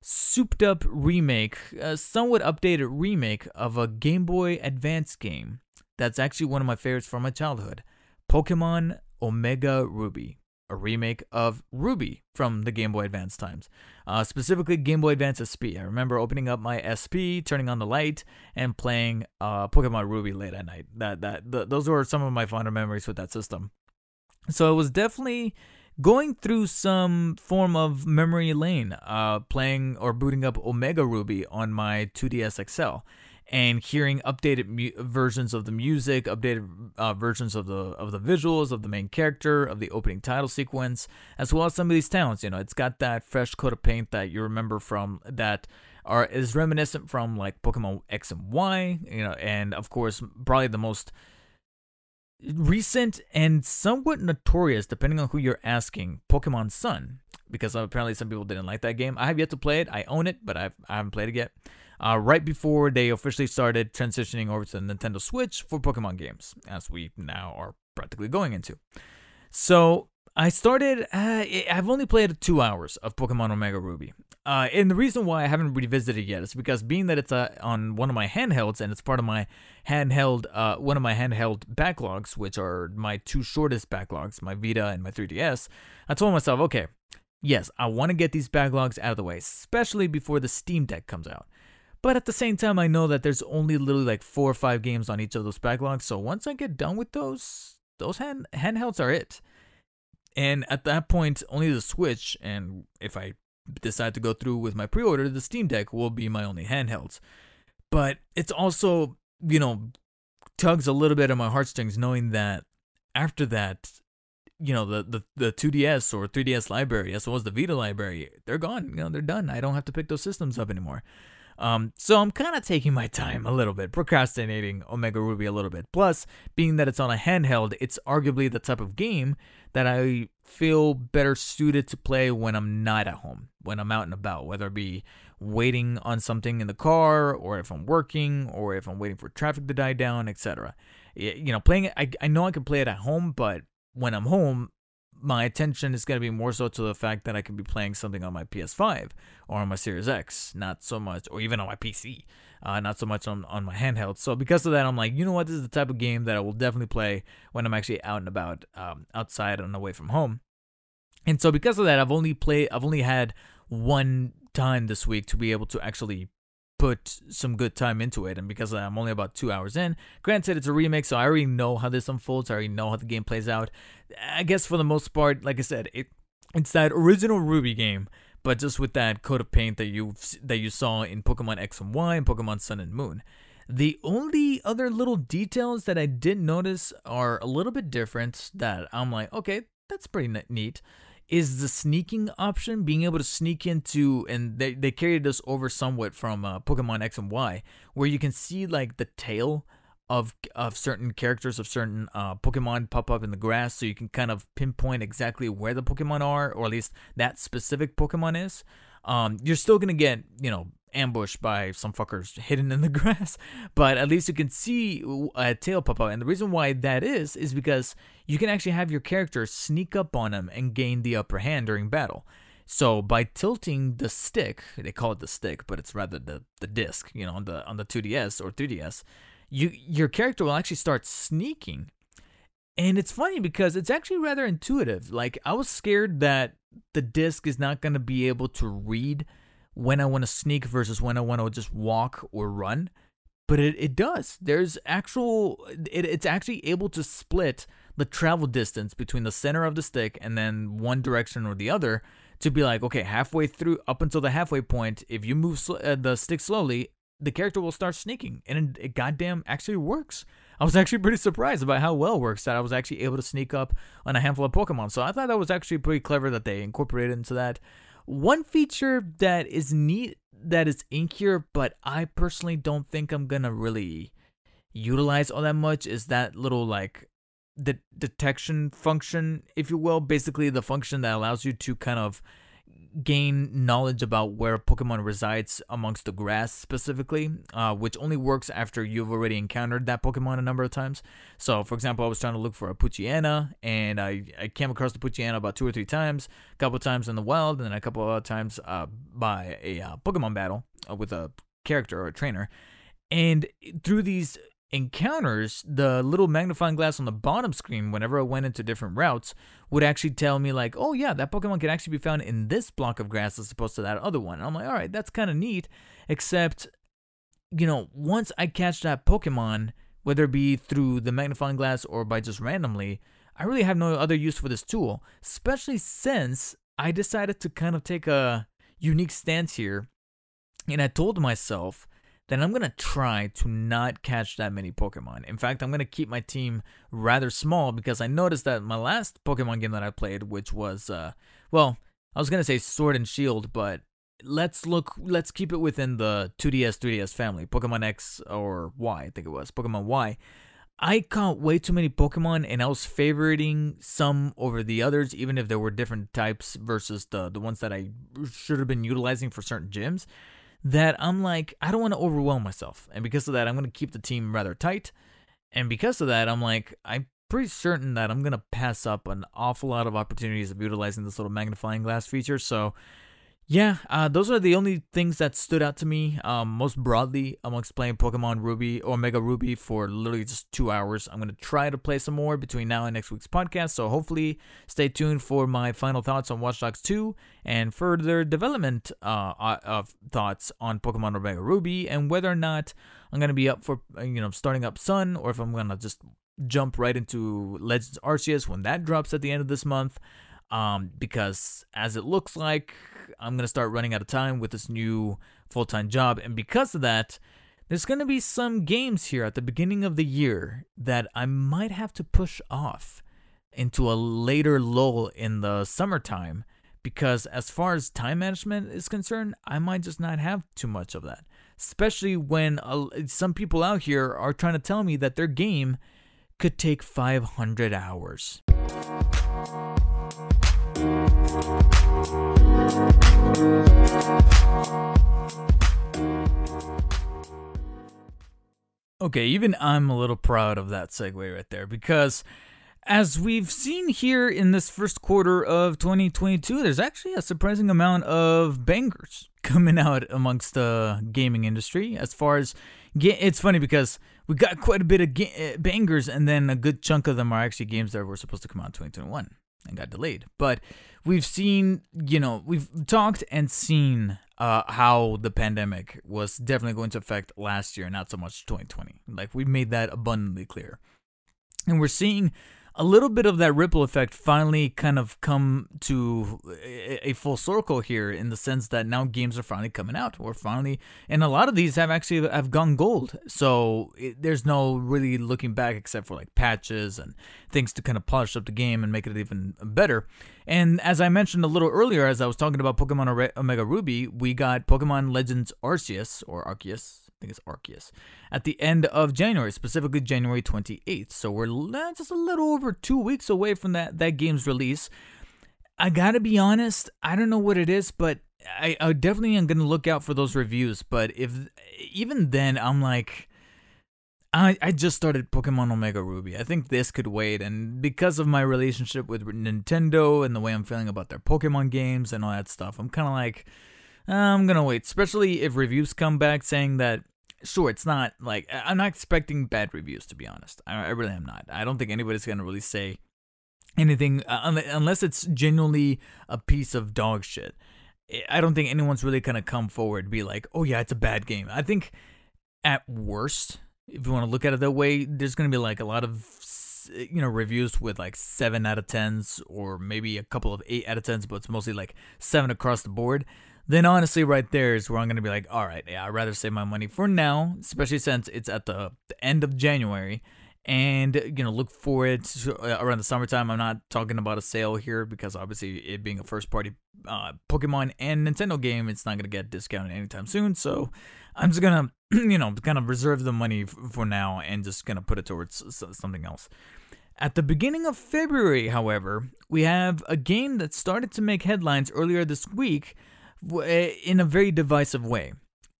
souped up remake, a somewhat updated remake of a Game Boy Advance game that's actually one of my favorites from my childhood Pokemon Omega Ruby, a remake of Ruby from the Game Boy Advance times. Uh, specifically, Game Boy Advance SP. I remember opening up my SP, turning on the light, and playing uh, Pokemon Ruby late at night. That that th- those were some of my fonder memories with that system. So it was definitely going through some form of memory lane, uh, playing or booting up Omega Ruby on my 2DS XL and hearing updated mu- versions of the music, updated uh, versions of the of the visuals of the main character, of the opening title sequence, as well as some of these towns. You know, it's got that fresh coat of paint that you remember from that are is reminiscent from like Pokemon X and Y. You know, and of course, probably the most recent and somewhat notorious, depending on who you're asking, Pokemon Sun, because apparently some people didn't like that game. I have yet to play it. I own it, but I've, I haven't played it yet uh, right before they officially started transitioning over to the Nintendo Switch for Pokemon games, as we now are practically going into. So I started, uh, I've only played two hours of Pokemon Omega Ruby. Uh, and the reason why I haven't revisited it yet is because being that it's uh, on one of my handhelds and it's part of my handheld, uh, one of my handheld backlogs, which are my two shortest backlogs, my Vita and my 3DS, I told myself, okay, yes, I want to get these backlogs out of the way, especially before the Steam Deck comes out. But at the same time, I know that there's only literally like four or five games on each of those backlogs. So once I get done with those, those hand handhelds are it. And at that point, only the Switch, and if I decide to go through with my pre-order, the Steam Deck will be my only handhelds. But it's also, you know, tugs a little bit on my heartstrings knowing that after that, you know, the, the, the 2DS or 3DS library, as well as the Vita library, they're gone. You know, they're done. I don't have to pick those systems up anymore. Um, so I'm kind of taking my time a little bit, procrastinating Omega Ruby a little bit. Plus, being that it's on a handheld, it's arguably the type of game that I feel better suited to play when I'm not at home, when I'm out and about, whether it be waiting on something in the car, or if I'm working, or if I'm waiting for traffic to die down, etc. You know, playing it, I, I know I can play it at home, but when I'm home, my attention is going to be more so to the fact that I could be playing something on my PS5 or on my Series X, not so much, or even on my PC, uh, not so much on, on my handheld. So because of that, I'm like, you know what, this is the type of game that I will definitely play when I'm actually out and about, um, outside and away from home. And so because of that, I've only played, I've only had one time this week to be able to actually put some good time into it. And because I'm only about two hours in, granted, it's a remake, so I already know how this unfolds. I already know how the game plays out. I guess for the most part, like I said, it it's that original Ruby game, but just with that coat of paint that you that you saw in Pokemon X and Y and Pokemon Sun and Moon. The only other little details that I did notice are a little bit different that I'm like, okay, that's pretty neat is the sneaking option, being able to sneak into, and they, they carried this over somewhat from uh, Pokemon X and Y, where you can see like the tail of of certain characters of certain uh, Pokemon pop up in the grass, so you can kind of pinpoint exactly where the Pokemon are, or at least that specific Pokemon is. Um, you're still gonna get you know ambushed by some fuckers hidden in the grass, but at least you can see a tail pop out. And the reason why that is is because you can actually have your character sneak up on them and gain the upper hand during battle. So by tilting the stick, they call it the stick, but it's rather the the disc, you know, on the on the 2DS or 3DS, you your character will actually start sneaking. And it's funny because it's actually rather intuitive. Like I was scared that the disc is not going to be able to read when I want to sneak versus when I want to just walk or run. But it, it does. There's actual, it, it's actually able to split the travel distance between the center of the stick and then one direction or the other to be like, okay, halfway through, up until the halfway point, if you move sl- uh, the stick slowly, the character will start sneaking. And it, it goddamn actually works. I was actually pretty surprised about how well it works that I was actually able to sneak up on a handful of Pokemon. So I thought that was actually pretty clever that they incorporated into that. One feature that is neat that is in here, but I personally don't think I'm gonna really utilize all that much is that little like the detection function, if you will. Basically, the function that allows you to kind of gain knowledge about where Pokemon resides amongst the grass specifically, uh, which only works after you've already encountered that Pokemon a number of times. So, for example, I was trying to look for a Poochyena, and I, I came across the Poochyena about two or three times, a couple times in the wild, and then a couple of times uh, by a uh, Pokemon battle uh, with a character or a trainer. And through these encounters, the little magnifying glass on the bottom screen, whenever I went into different routes, would actually tell me, like, oh yeah, that Pokemon can actually be found in this block of grass as opposed to that other one. And I'm like, all right, that's kind of neat. Except, you know, once I catch that Pokemon, whether it be through the magnifying glass or by just randomly, I really have no other use for this tool, especially since I decided to kind of take a unique stance here. And I told myself, then I'm going to try to not catch that many Pokemon. In fact, I'm going to keep my team rather small because I noticed that my last Pokemon game that I played, which was, uh, well, I was going to say Sword and Shield, but let's look, let's keep it within the 2DS, 3DS family. Pokemon X or Y, I think it was. Pokemon Y. I caught way too many Pokemon and I was favoriting some over the others, even if there were different types versus the, the ones that I should have been utilizing for certain gyms that I'm like, I don't want to overwhelm myself. And because of that, I'm going to keep the team rather tight. And because of that, I'm like, I'm pretty certain that I'm going to pass up an awful lot of opportunities of utilizing this little magnifying glass feature. So yeah, uh, those are the only things that stood out to me um, most broadly amongst playing Pokemon Ruby or Mega Ruby for literally just two hours. I'm going to try to play some more between now and next week's podcast, so hopefully stay tuned for my final thoughts on Watch Dogs 2 and further development uh, of thoughts on Pokemon Omega Ruby and whether or not I'm going to be up for, you know, starting up Sun or if I'm going to just jump right into Legends Arceus when that drops at the end of this month um, because as it looks like I'm gonna start running out of time with this new full-time job, and because of that, there's gonna be some games here at the beginning of the year that I might have to push off into a later lull in the summertime because as far as time management is concerned, I might just not have too much of that. Especially when uh, some people out here are trying to tell me that their game could take 500 hours. Okay, even I'm a little proud of that segue right there because as we've seen here in this first quarter of 2022, there's actually a surprising amount of bangers coming out amongst the gaming industry. As far as it's funny because we got quite a bit of ga- eh, bangers, and then a good chunk of them are actually games that were supposed to come out in 2021 and got delayed. But we've seen, you know, we've talked and seen uh, how the pandemic was definitely going to affect last year, not so much 2020. Like we made that abundantly clear. And we're seeing a little bit of that ripple effect finally kind of come to a, full circle here in the sense that now games are finally coming out. Or finally and a lot of these have actually have gone gold. So it, there's no really looking back except for like patches and things to kind of polish up the game and make it even better. And as i mentioned a little earlier as i was talking about pokemon omega ruby we got pokemon legends arceus or arceus think it's Arceus, at the end of January, specifically January 28th. So we're just a little over two weeks away from that that game's release. I gotta be honest, I don't know what it is, but I, I definitely am gonna look out for those reviews. But if even then, I'm like, I I just started Pokemon Omega Ruby. I think this could wait, and because of my relationship with Nintendo and the way I'm feeling about their Pokemon games and all that stuff, I'm kind of like, I'm gonna wait. Especially if reviews come back saying that. Sure, it's not like I'm not expecting bad reviews to be honest. I, I really am not. I don't think anybody's gonna really say anything uh, unless it's genuinely a piece of dog shit. I don't think anyone's really gonna come forward be like, "Oh yeah, it's a bad game." I think at worst, if you want to look at it that way, there's gonna be like a lot of you know reviews with like seven out of tens or maybe a couple of eight out of tens, but it's mostly like seven across the board. Then honestly, right there is where I'm gonna be like, all right, yeah, I'd rather save my money for now, especially since it's at the, the end of January and you know look for it uh, around the summertime. I'm not talking about a sale here because obviously it being a first party uh, pokemon and nintendo game it's not to get discounted anytime soon. So i'm just to you know kind of reserve the money for now and just to put it towards something else. At the beginning of february however we have a game that started to make headlines earlier this week Eh, in a very divisive way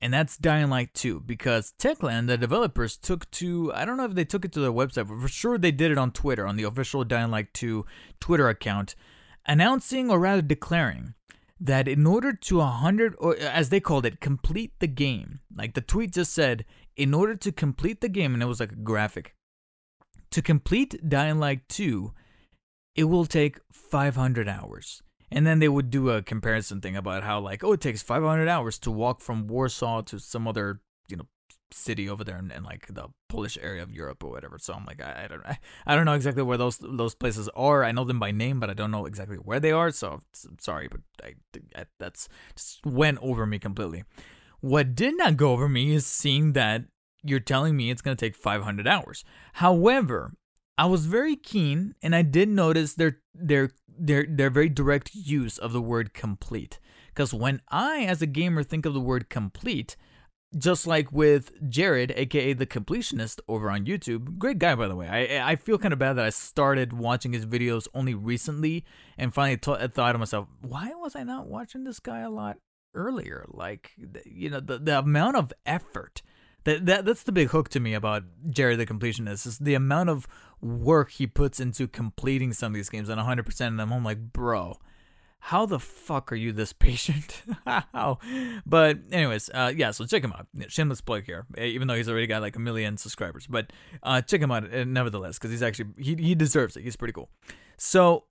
and that's Dying Light 2 because Techland, the developers, took to I don't know if they took it to their website, but for sure they did it on Twitter, on the official Dying Light 2 Twitter account, announcing or rather declaring that in order to 100 or as they called it, complete the game. Like the tweet just said, in order to complete the game and it was like a graphic. To complete Dying Light 2, it will take 500 hours. And then they would do a comparison thing about how like, oh, it takes 500 hours to walk from Warsaw to some other, you know, city over there in, in like the Polish area of Europe or whatever. So I'm like, I, I don't, I, I don't know exactly where those those places are. I know them by name, but I don't know exactly where they are. So I'm sorry, but I, I that's just went over me completely. What did not go over me is seeing that you're telling me it's going to take 500 hours. However, I was very keen and I did notice their their their their very direct use of the word complete. Because when I as a gamer think of the word complete, just like with Jared, aka the completionist over on YouTube, great guy by the way. I I feel kind of bad that I started watching his videos only recently and finally t- thought to myself, why was I not watching this guy a lot earlier? Like you know the the amount of effort that, that that's the big hook to me about Jerry the completionist is the amount of work he puts into completing some of these games and 100% of them. I'm like, bro, how the fuck are you this patient? how? But anyways, uh, yeah. So check him out. Shameless plug here, even though he's already got like a million subscribers. But uh, check him out uh, nevertheless because he's actually he he deserves it. He's pretty cool. So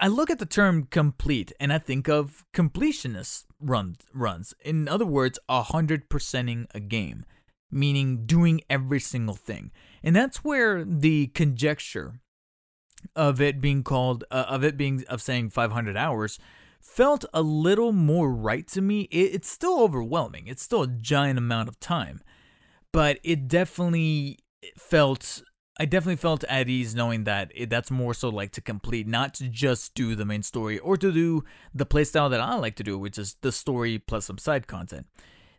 I look at the term complete and I think of completionist run runs. In other words, a hundred percenting a game meaning doing every single thing. And that's where the conjecture of it being called, uh, of it being, of saying 500 hours felt a little more right to me. It, it's still overwhelming, it's still a giant amount of time, but it definitely felt. I definitely felt at ease knowing that it, that's more so like to complete, not to just do the main story or to do the playstyle that I like to do, which is the story plus some side content.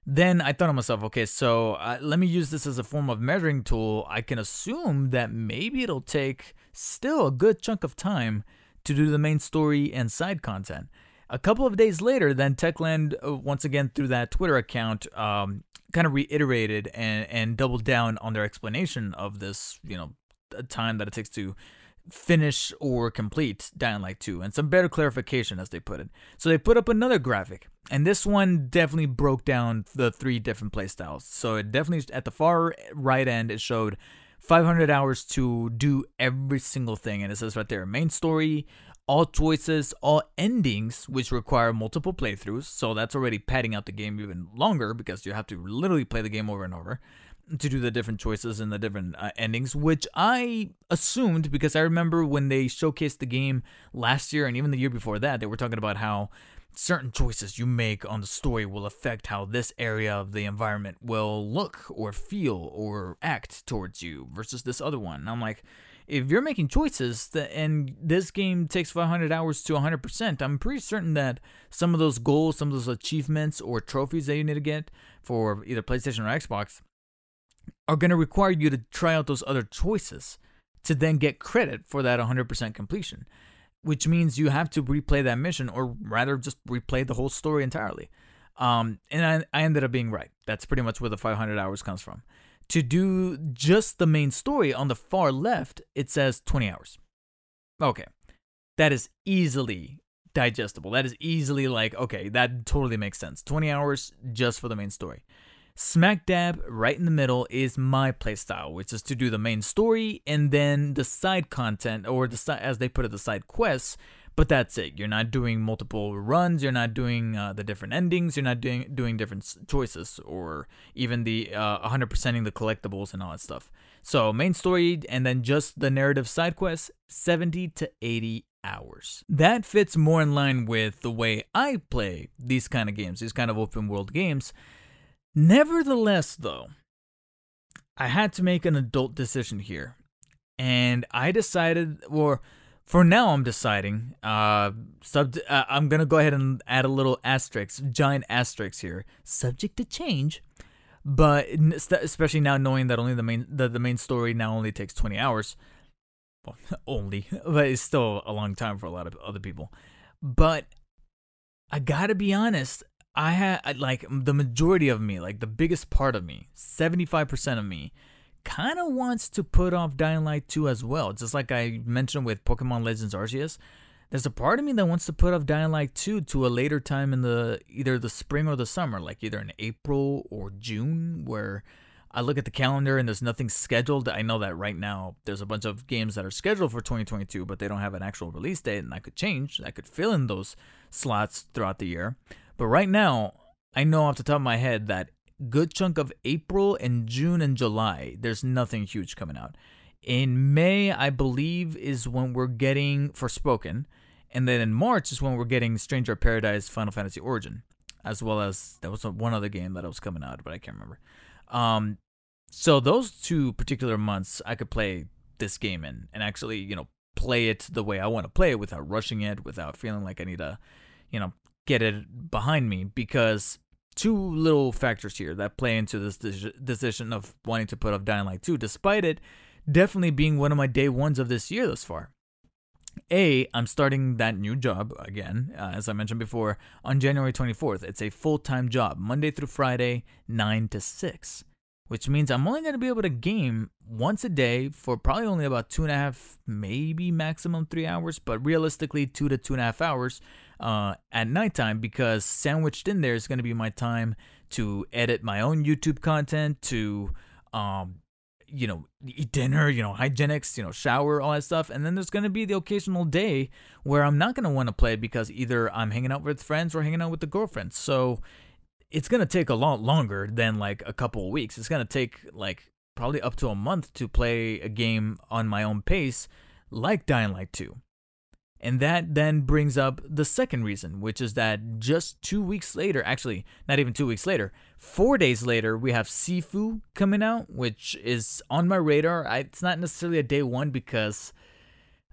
Then I thought to myself, okay, so uh, let me use this as a form of measuring tool. I can assume that maybe it'll take still a good chunk of time to do the main story and side content. A couple of days later, then Techland, uh, once again through that Twitter account, um, kind of reiterated and, and doubled down on their explanation of this, you know, time that it takes to finish or complete Dying Light 2 and some better clarification as they put it. So they put up another graphic and this one definitely broke down the three different playstyles. So it definitely at the far right end it showed 500 hours to do every single thing and it says right there main story, all choices, all endings which require multiple playthroughs. So that's already padding out the game even longer because you have to literally play the game over and over to do the different choices and the different uh, endings, which I assumed because I remember when they showcased the game last year and even the year before that, they were talking about how certain choices you make on the story will affect how this area of the environment will look or feel or act towards you versus this other one. And I'm like, if you're making choices that, and this game takes 500 hours to 100%, I'm pretty certain that some of those goals, some of those achievements or trophies that you need to get for either PlayStation or Xbox are going to require you to try out those other choices to then get credit for that 100% completion, which means you have to replay that mission or rather just replay the whole story entirely. Um, and I, I ended up being right. That's pretty much where the 500 hours comes from to do just the main story on the far left, it says 20 hours. Okay. That is easily digestible. That is easily like, okay, that totally makes sense. 20 hours just for the main story. Smack dab right in the middle is my playstyle, which is to do the main story and then the side content, or the as they put it, the side quests, but that's it. You're not doing multiple runs. You're not doing uh, the different endings. You're not doing doing different choices or even the uh, 100%ing the collectibles and all that stuff. So main story and then just the narrative side quests, 70 to 80 hours. That fits more in line with the way I play these kind of games, these kind of open world games. Nevertheless, though, I had to make an adult decision here. And I decided, or for now, I'm deciding. Uh, sub. Uh, I'm gonna go ahead and add a little asterisk, giant asterisk here, subject to change. But especially now knowing that only the main the, the main story now only takes 20 hours. Well, only, but it's still a long time for a lot of other people. But I gotta be honest. I had like the majority of me, like the biggest part of me, 75% of me kind of wants to put off Dying Light 2 as well. Just like I mentioned with Pokemon Legends Arceus, there's a part of me that wants to put off Dying Light 2 to a later time in the either the spring or the summer, like either in April or June, where I look at the calendar and there's nothing scheduled. I know that right now there's a bunch of games that are scheduled for 2022, but they don't have an actual release date, and that could change. I could fill in those slots throughout the year. But right now, I know off the top of my head that good chunk of April and June and July, there's nothing huge coming out. In May, I believe, is when we're getting Forspoken. And then in March is when we're getting Stranger Paradise Final Fantasy Origin. As well as, there was one other game that was coming out, but I can't remember. Um, so those two particular months, I could play this game in and actually, you know, play it the way I want to play it without rushing it, without feeling like I need to, you know, get it behind me because two little factors here that play into this decision of wanting to put off Dying Light 2, despite it definitely being one of my day ones of this year thus far. A, I'm starting that new job again, uh, as I mentioned before, on January 24th. It's a full time job, Monday through Friday, 9 to 6, which means I'm only going to be able to game once a day for probably only about two and a half, maybe maximum three hours, but realistically, two to two and a half hours uh, at nighttime because sandwiched in there is going to be my time to edit my own YouTube content, to, um, you know, eat dinner, you know, hygienics, you know, shower, all that stuff. And then there's going to be the occasional day where I'm not going to want to play because either I'm hanging out with friends or hanging out with the girlfriend. So it's going to take a lot longer than like a couple of weeks. It's going to take like probably up to a month to play a game on my own pace like Dying Light 2. And that then brings up the second reason, which is that just two weeks later, actually, not even two weeks later, four days later, we have Sifu coming out, which is on my radar. I, it's not necessarily a day one because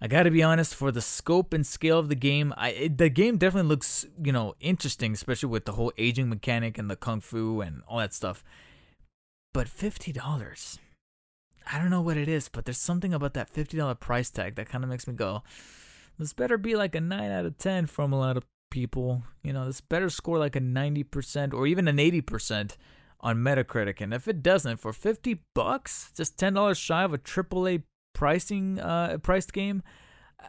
I gotta be honest, for the scope and scale of the game, I it, the game definitely looks, you know, interesting, especially with the whole aging mechanic and the kung fu and all that stuff. But $50. I don't know what it is, but there's something about that $50 price tag that kind of makes me go, this better be like a 9 out of 10 from a lot of people. You know, this better score like a 90% or even an 80% on Metacritic. And if it doesn't, for 50 bucks, just $10 shy of a AAA pricing uh priced game, uh,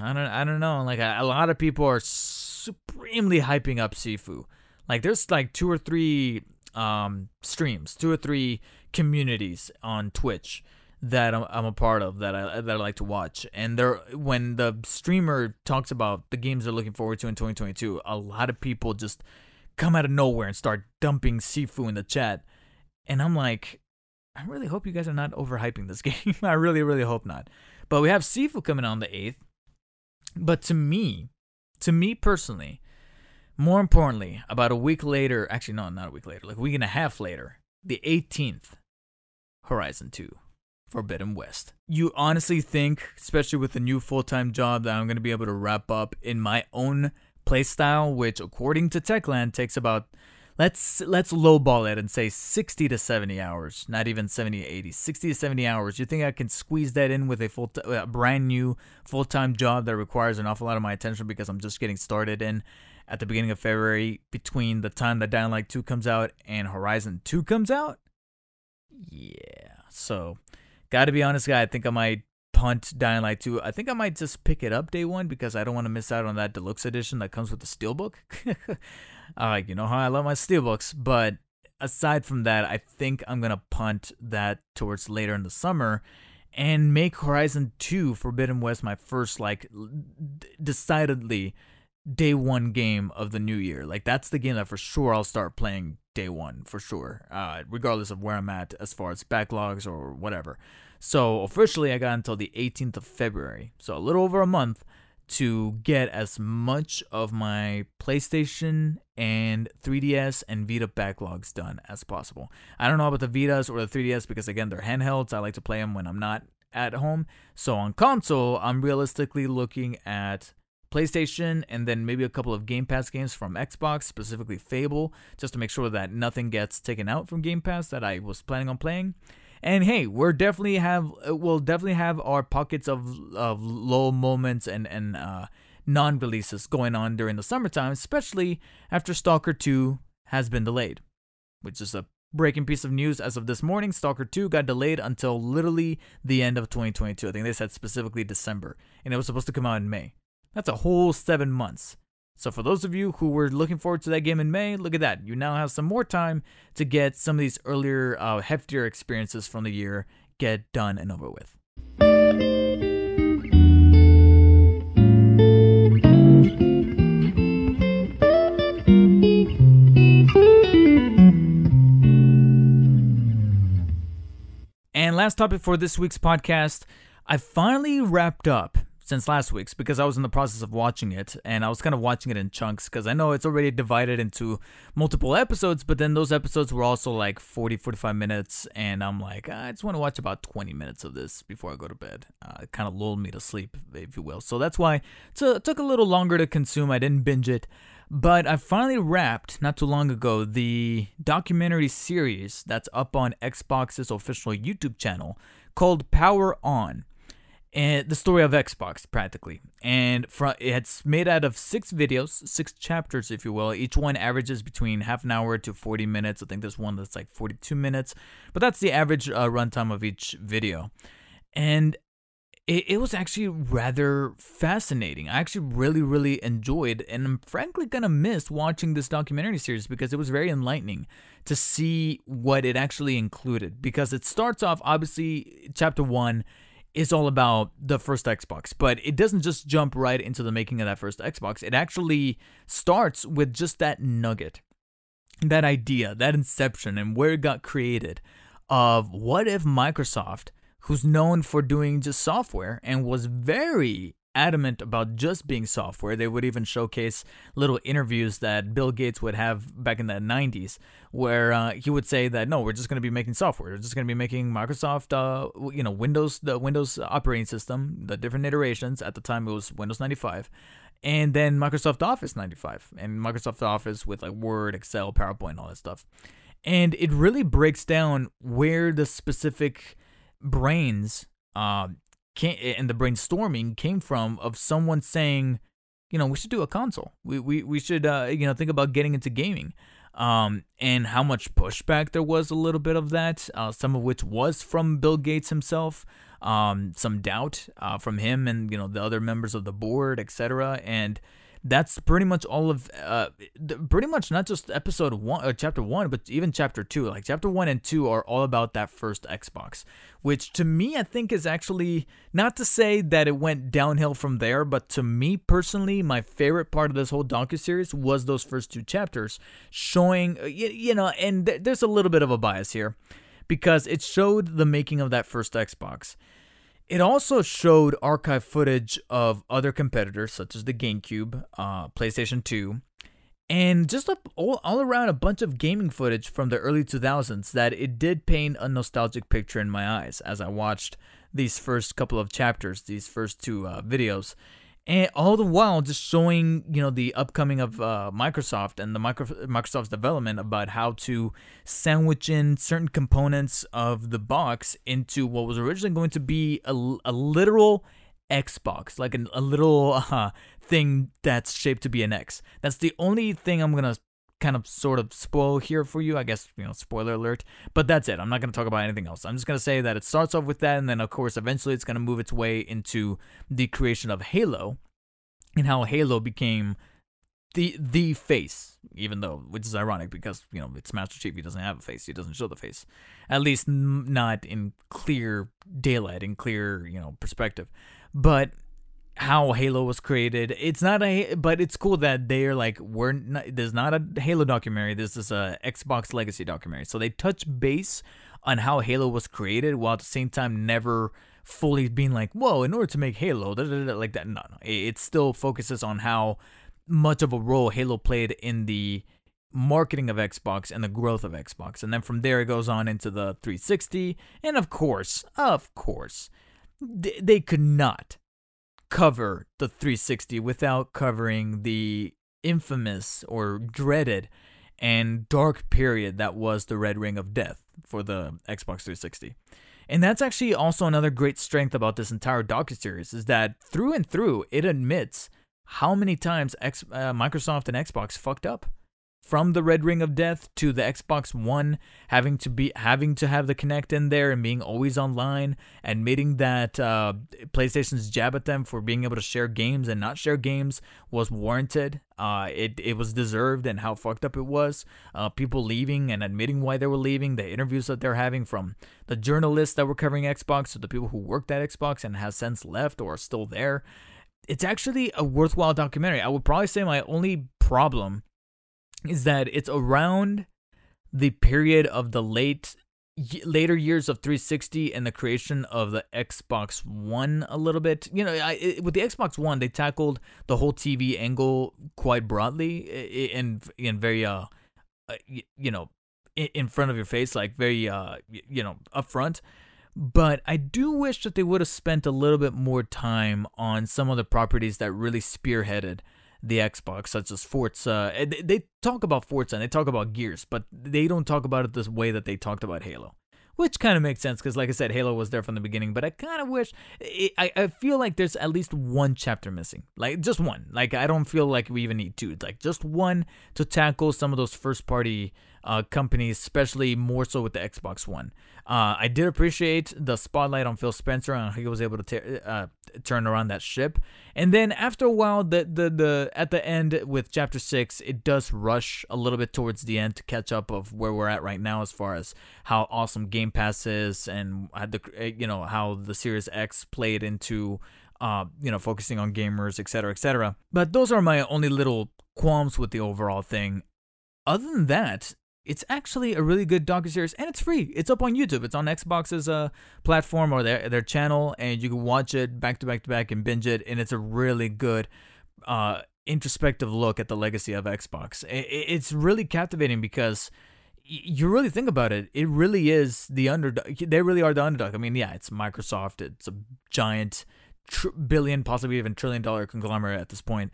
I don't I don't know. Like a, a lot of people are supremely hyping up Sifu. Like there's like two or three um streams, two or three communities on Twitch that I'm, I'm, a part of that I that I like to watch. And there, when the streamer talks about the games they're looking forward to in 2022, a lot of people just come out of nowhere and start dumping Sifu in the chat. And I'm like, I really hope you guys are not overhyping this game. I really, really hope not. But we have Sifu coming on the 8th. But to me, to me personally, more importantly, about a week later, actually, no, not a week later, like a week and a half later, the 18th, Horizon 2 Forbidden West. You honestly think, especially with a new full time job, that I'm going to be able to wrap up in my own playstyle, which according to Techland takes about let's let's lowball it and say 60 to 70 hours not even 70 to 80 60 to 70 hours you think i can squeeze that in with a full t- a brand new full-time job that requires an awful lot of my attention because i'm just getting started in at the beginning of february between the time that dying light 2 comes out and horizon 2 comes out yeah so gotta be honest guy i think i might punt Dying Light 2. I think I might just pick it up day one because I don't want to miss out on that deluxe edition that comes with the steelbook. uh, you know how I love my steelbooks, but aside from that, I think I'm gonna punt that towards later in the summer and make Horizon 2 Forbidden West my first like decidedly day one game of the new year. Like that's the game that for sure I'll start playing day one for sure, uh, regardless of where I'm at as far as backlogs or whatever. So officially, I got until the 18th of February, so a little over a month to get as much of my PlayStation and 3DS and Vita backlogs done as possible. I don't know about the Vitas or the 3DS because again, they're handhelds. I like to play them when I'm not at home. So on console, I'm realistically looking at PlayStation and then maybe a couple of Game Pass games from Xbox, specifically Fable, just to make sure that nothing gets taken out from Game Pass that I was planning on playing. And hey, we're definitely have we'll definitely have our pockets of of low moments and and uh, non-releases going on during the summertime, especially after Stalker 2 has been delayed, which is a breaking piece of news as of this morning. Stalker 2 got delayed until literally the end of 2022. I think they said specifically December, and it was supposed to come out in May. That's a whole seven months. So for those of you who were looking forward to that game in May, look at that. You now have some more time to get some of these earlier, uh, heftier experiences from the year get done and over with. And last topic for this week's podcast, I finally wrapped up since last week's because I was in the process of watching it and I was kind of watching it in chunks because I know it's already divided into multiple episodes, but then those episodes were also like 40, 45 minutes. And I'm like, I just want to watch about 20 minutes of this before I go to bed. Uh, it kind of lulled me to sleep, if you will. So that's why it took a little longer to consume. I didn't binge it. But I finally wrapped not too long ago the documentary series that's up on Xbox's official YouTube channel called Power On and the story of Xbox practically. And from, it's made out of six videos, six chapters, if you will. Each one averages between half an hour to 40 minutes. I think there's one that's like 42 minutes, but that's the average uh, runtime of each video. And it, it was actually rather fascinating. I actually really, really enjoyed, and I'm frankly gonna miss watching this documentary series because it was very enlightening to see what it actually included. Because it starts off, obviously, chapter one is all about the first Xbox, but it doesn't just jump right into the making of that first Xbox. It actually starts with just that nugget, that idea, that inception, and where it got created of what if Microsoft, who's known for doing just software and was very adamant about just being software. They would even showcase little interviews that Bill Gates would have back in the 90s, where uh, he would say that no, we're just going to be making software. We're just going to be making Microsoft, uh, you know, Windows, the Windows operating system, the different iterations. At the time, it was Windows 95. And then Microsoft Office 95 and Microsoft Office with like Word, Excel, PowerPoint, all that stuff. And it really breaks down where the specific brains uh, came, and the brainstorming came from of someone saying, you know, we should do a console. We we we should uh, you know think about getting into gaming. Um, and how much pushback there was a little bit of that, uh, some of which was from Bill Gates himself, um, some doubt uh, from him and you know the other members of the board, etc. And that's pretty much all of uh pretty much not just episode one or uh, chapter one but even chapter two. Like chapter one and two are all about that first xbox which to me i think is actually not to say that it went downhill from there but to me personally my favorite part of this whole docu-series was those first two chapters showing uh, you, you know and th- there's a little bit of a bias here because it showed the making of that first xbox it also showed archive footage of other competitors, such as the GameCube, uh, PlayStation 2, and just a, all, all around a bunch of gaming footage from the early 2000s that it did paint a nostalgic picture in my eyes as I watched these first couple of chapters, these first two uh, videos and all the while just showing you know the upcoming of uh, Microsoft and the micro- Microsoft's development about how to sandwich in certain components of the box into what was originally going to be a, a literal Xbox, like an, a little uh, thing that's shaped to be an X. That's the only thing I'm gonna kind of sort of spoil here for you. I guess, you know, spoiler alert. But that's it. I'm not going to talk about anything else. I'm just going to say that it starts off with that. And then, of course, eventually it's going to move its way into the creation of Halo and how Halo became the the face, even though, which is ironic because, you know, it's Master Chief. He doesn't have a face. He doesn't show the face. At least not in clear daylight, in clear, you know, perspective. But how Halo was created. It's not a, but it's cool that they're like, we're not, there's not a Halo documentary. This is a Xbox Legacy documentary. So they touch base on how Halo was created while at the same time never fully being like, whoa, in order to make Halo, da, da, da, like that. No, no. It, it still focuses on how much of a role Halo played in the marketing of Xbox and the growth of Xbox. And then from there, it goes on into the 360. And of course, of course, they could not cover the 360 without covering the infamous or dreaded and dark period that was the Red Ring of Death for the Xbox 360. And that's actually also another great strength about this entire docu-series is that through and through it admits how many times X, uh, Microsoft and Xbox fucked up from the Red Ring of Death to the Xbox One having to be having to have the Kinect in there and being always online, admitting that uh, PlayStation's jab at them for being able to share games and not share games was warranted. Uh, it it was deserved and how fucked up it was. Uh, people leaving and admitting why they were leaving. The interviews that they're having from the journalists that were covering Xbox to the people who worked at Xbox and has since left or are still there. It's actually a worthwhile documentary. I would probably say my only problem is that it's around the period of the late later years of 360 and the creation of the Xbox One a little bit. You know, I, it, with the Xbox One, they tackled the whole TV angle quite broadly and and very uh, uh you know, in front of your face, like very uh you know upfront. But I do wish that they would have spent a little bit more time on some of the properties that really spearheaded the Xbox, such as Forza. Eh, they talk about Forza and they talk about Gears, but they don't talk about it this way that they talked about Halo. Which kind of makes sense because, like I said, Halo was there from the beginning. But I kind of wish, eh, I, I feel like there's at least one chapter missing. Like, just one. Like, I don't feel like we even need two. Like, just one to tackle some of those first party uh, companies, especially more so with the Xbox One. Uh, I did appreciate the spotlight on Phil Spencer and how he was able to uh, turn around that ship. And then after a while, the, the the at the end with Chapter Six, it does rush a little bit towards the end to catch up of where we're at right now as far as how awesome Game Pass is and the eh, you know how the Series X played into uh, you know, focusing on gamers, etc., etc. But those are my only little qualms with the overall thing. Other than that, it's actually a really good docu-series and it's free. It's up on youtube. It's on xbox's uh, platform or their, their channel and you can watch it back to back to back and binge it and it's a really good uh, introspective look at the legacy of xbox. It's really captivating because you really think about it. It really is the underdog they really are the underdog. I mean yeah it's microsoft. It's a giant tr- billion possibly even trillion dollar conglomerate at this point.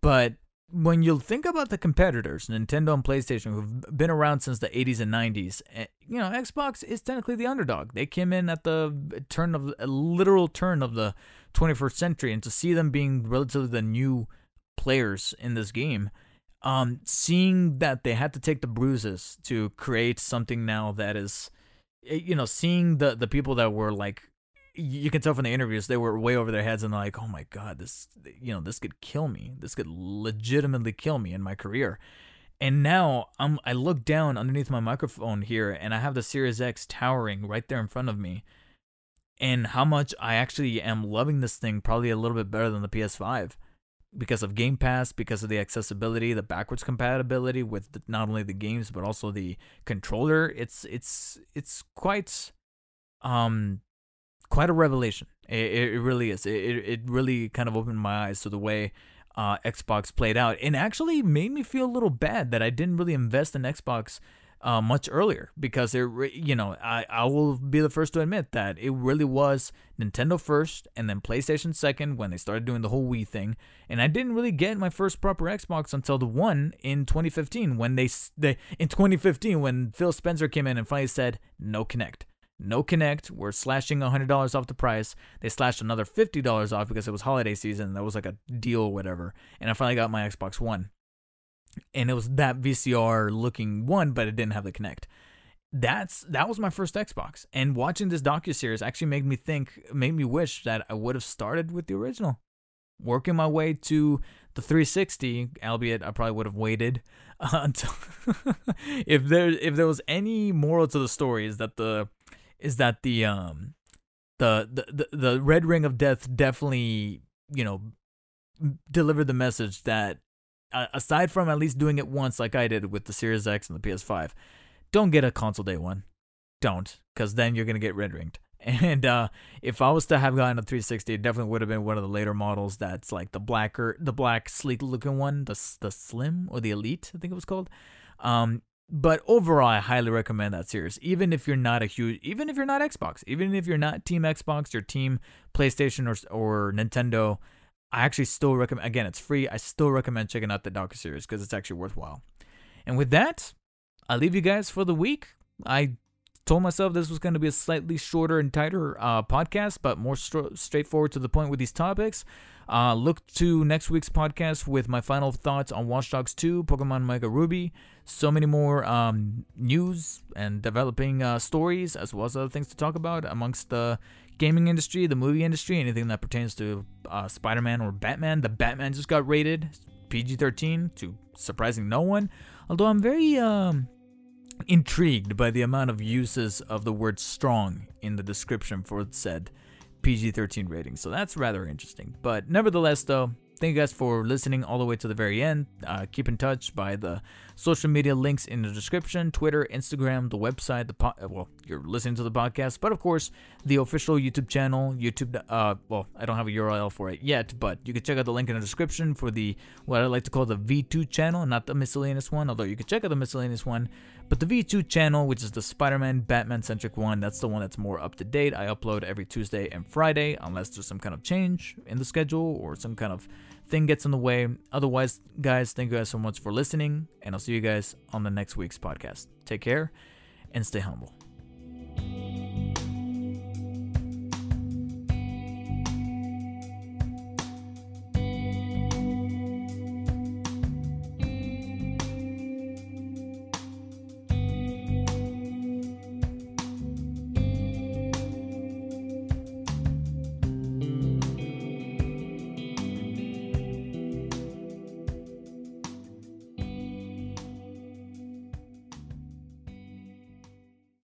But when you think about the competitors, Nintendo and PlayStation, who've been around since the 80s and 90s, eh, you know, Xbox is technically the underdog. They came in at the turn of a literal turn of the 21st century, and to see them being relatively the new players in this game, um, seeing that they had to take the bruises to create something now that is, eh, you know, seeing the the people that were like you can tell from the interviews they were way over their heads and like, oh my god, this you know this could kill me. This could legitimately kill me in my career. And now I'm I look down underneath my microphone here and I have the Series X towering right there in front of me. And how much I actually am loving this thing probably a little bit better than the PS5 because of Game Pass, because of the accessibility, the backwards compatibility with the, not only the games but also the controller. It's it's it's quite um quite a revelation. It, it really is. It, it really kind of opened my eyes to the way uh, Xbox played out, and actually made me feel a little bad that I didn't really invest in Xbox uh, much earlier because it, you know, I, I will be the first to admit that it really was Nintendo first and then PlayStation second when they started doing the whole Wii thing, and I didn't really get my first proper Xbox until the one in 2015 when they they in 2015 when Phil Spencer came in and finally said no Kinect. No Kinect. We're slashing $100 off the price. They slashed another $50 off because it was holiday season. That was like a deal or whatever. And I finally got my Xbox One and it was that VCR looking one, but it didn't have the Kinect. That's that was my first Xbox, and watching this docu series actually made me think, made me wish that I would have started with the original, working my way to the 360. Albeit, I probably would have waited until if there if there was any moral to the story is that the is that the um the the the, the red ring of death definitely you know delivered the message that uh, aside from at least doing it once like I did with the Series X and the PS5, don't get a console day one. Don't, because then you're gonna get red ringed. And uh, if I was to have gotten a 360, it definitely would have been one of the later models. That's like the blacker, the black sleek looking one, the the slim or the elite, I think it was called. Um, but overall, I highly recommend that series. Even if you're not a huge, even if you're not Xbox, even if you're not Team Xbox, your Team PlayStation or or Nintendo, I actually still recommend. Again, it's free. I still recommend checking out the docu series because it's actually worthwhile. And with that, I leave you guys for the week. I told myself this was going to be a slightly shorter and tighter uh, podcast, but more straightforward to the point with these topics. Uh, look to next week's podcast with my final thoughts on Watch Dogs 2, Pokemon Mega Ruby, so many more um, news and developing uh, stories, as well as other things to talk about amongst the gaming industry, the movie industry, anything that pertains to uh, Spider Man or Batman. The Batman just got rated PG 13 to surprising no one. Although I'm very um, intrigued by the amount of uses of the word strong in the description for said PG 13 rating. So that's rather interesting. But nevertheless, though, Thank you guys for listening all the way to the very end. Uh, keep in touch by the social media links in the description Twitter, Instagram, the website, the uh, well, you're listening to the podcast, but of course, the official YouTube channel. YouTube, uh, well, I don't have a URL for it yet, but you can check out the link in the description for the what I like to call the V2 channel, not the miscellaneous one, although you can check out the miscellaneous one. But the V2 channel, which is the Spider Man Batman centric one, that's the one that's more up to date. I upload every Tuesday and Friday, unless there's some kind of change in the schedule or some kind of thing gets in the way. Otherwise, guys, thank you guys so much for listening, and I'll see you guys on the next week's podcast. Take care and stay humble.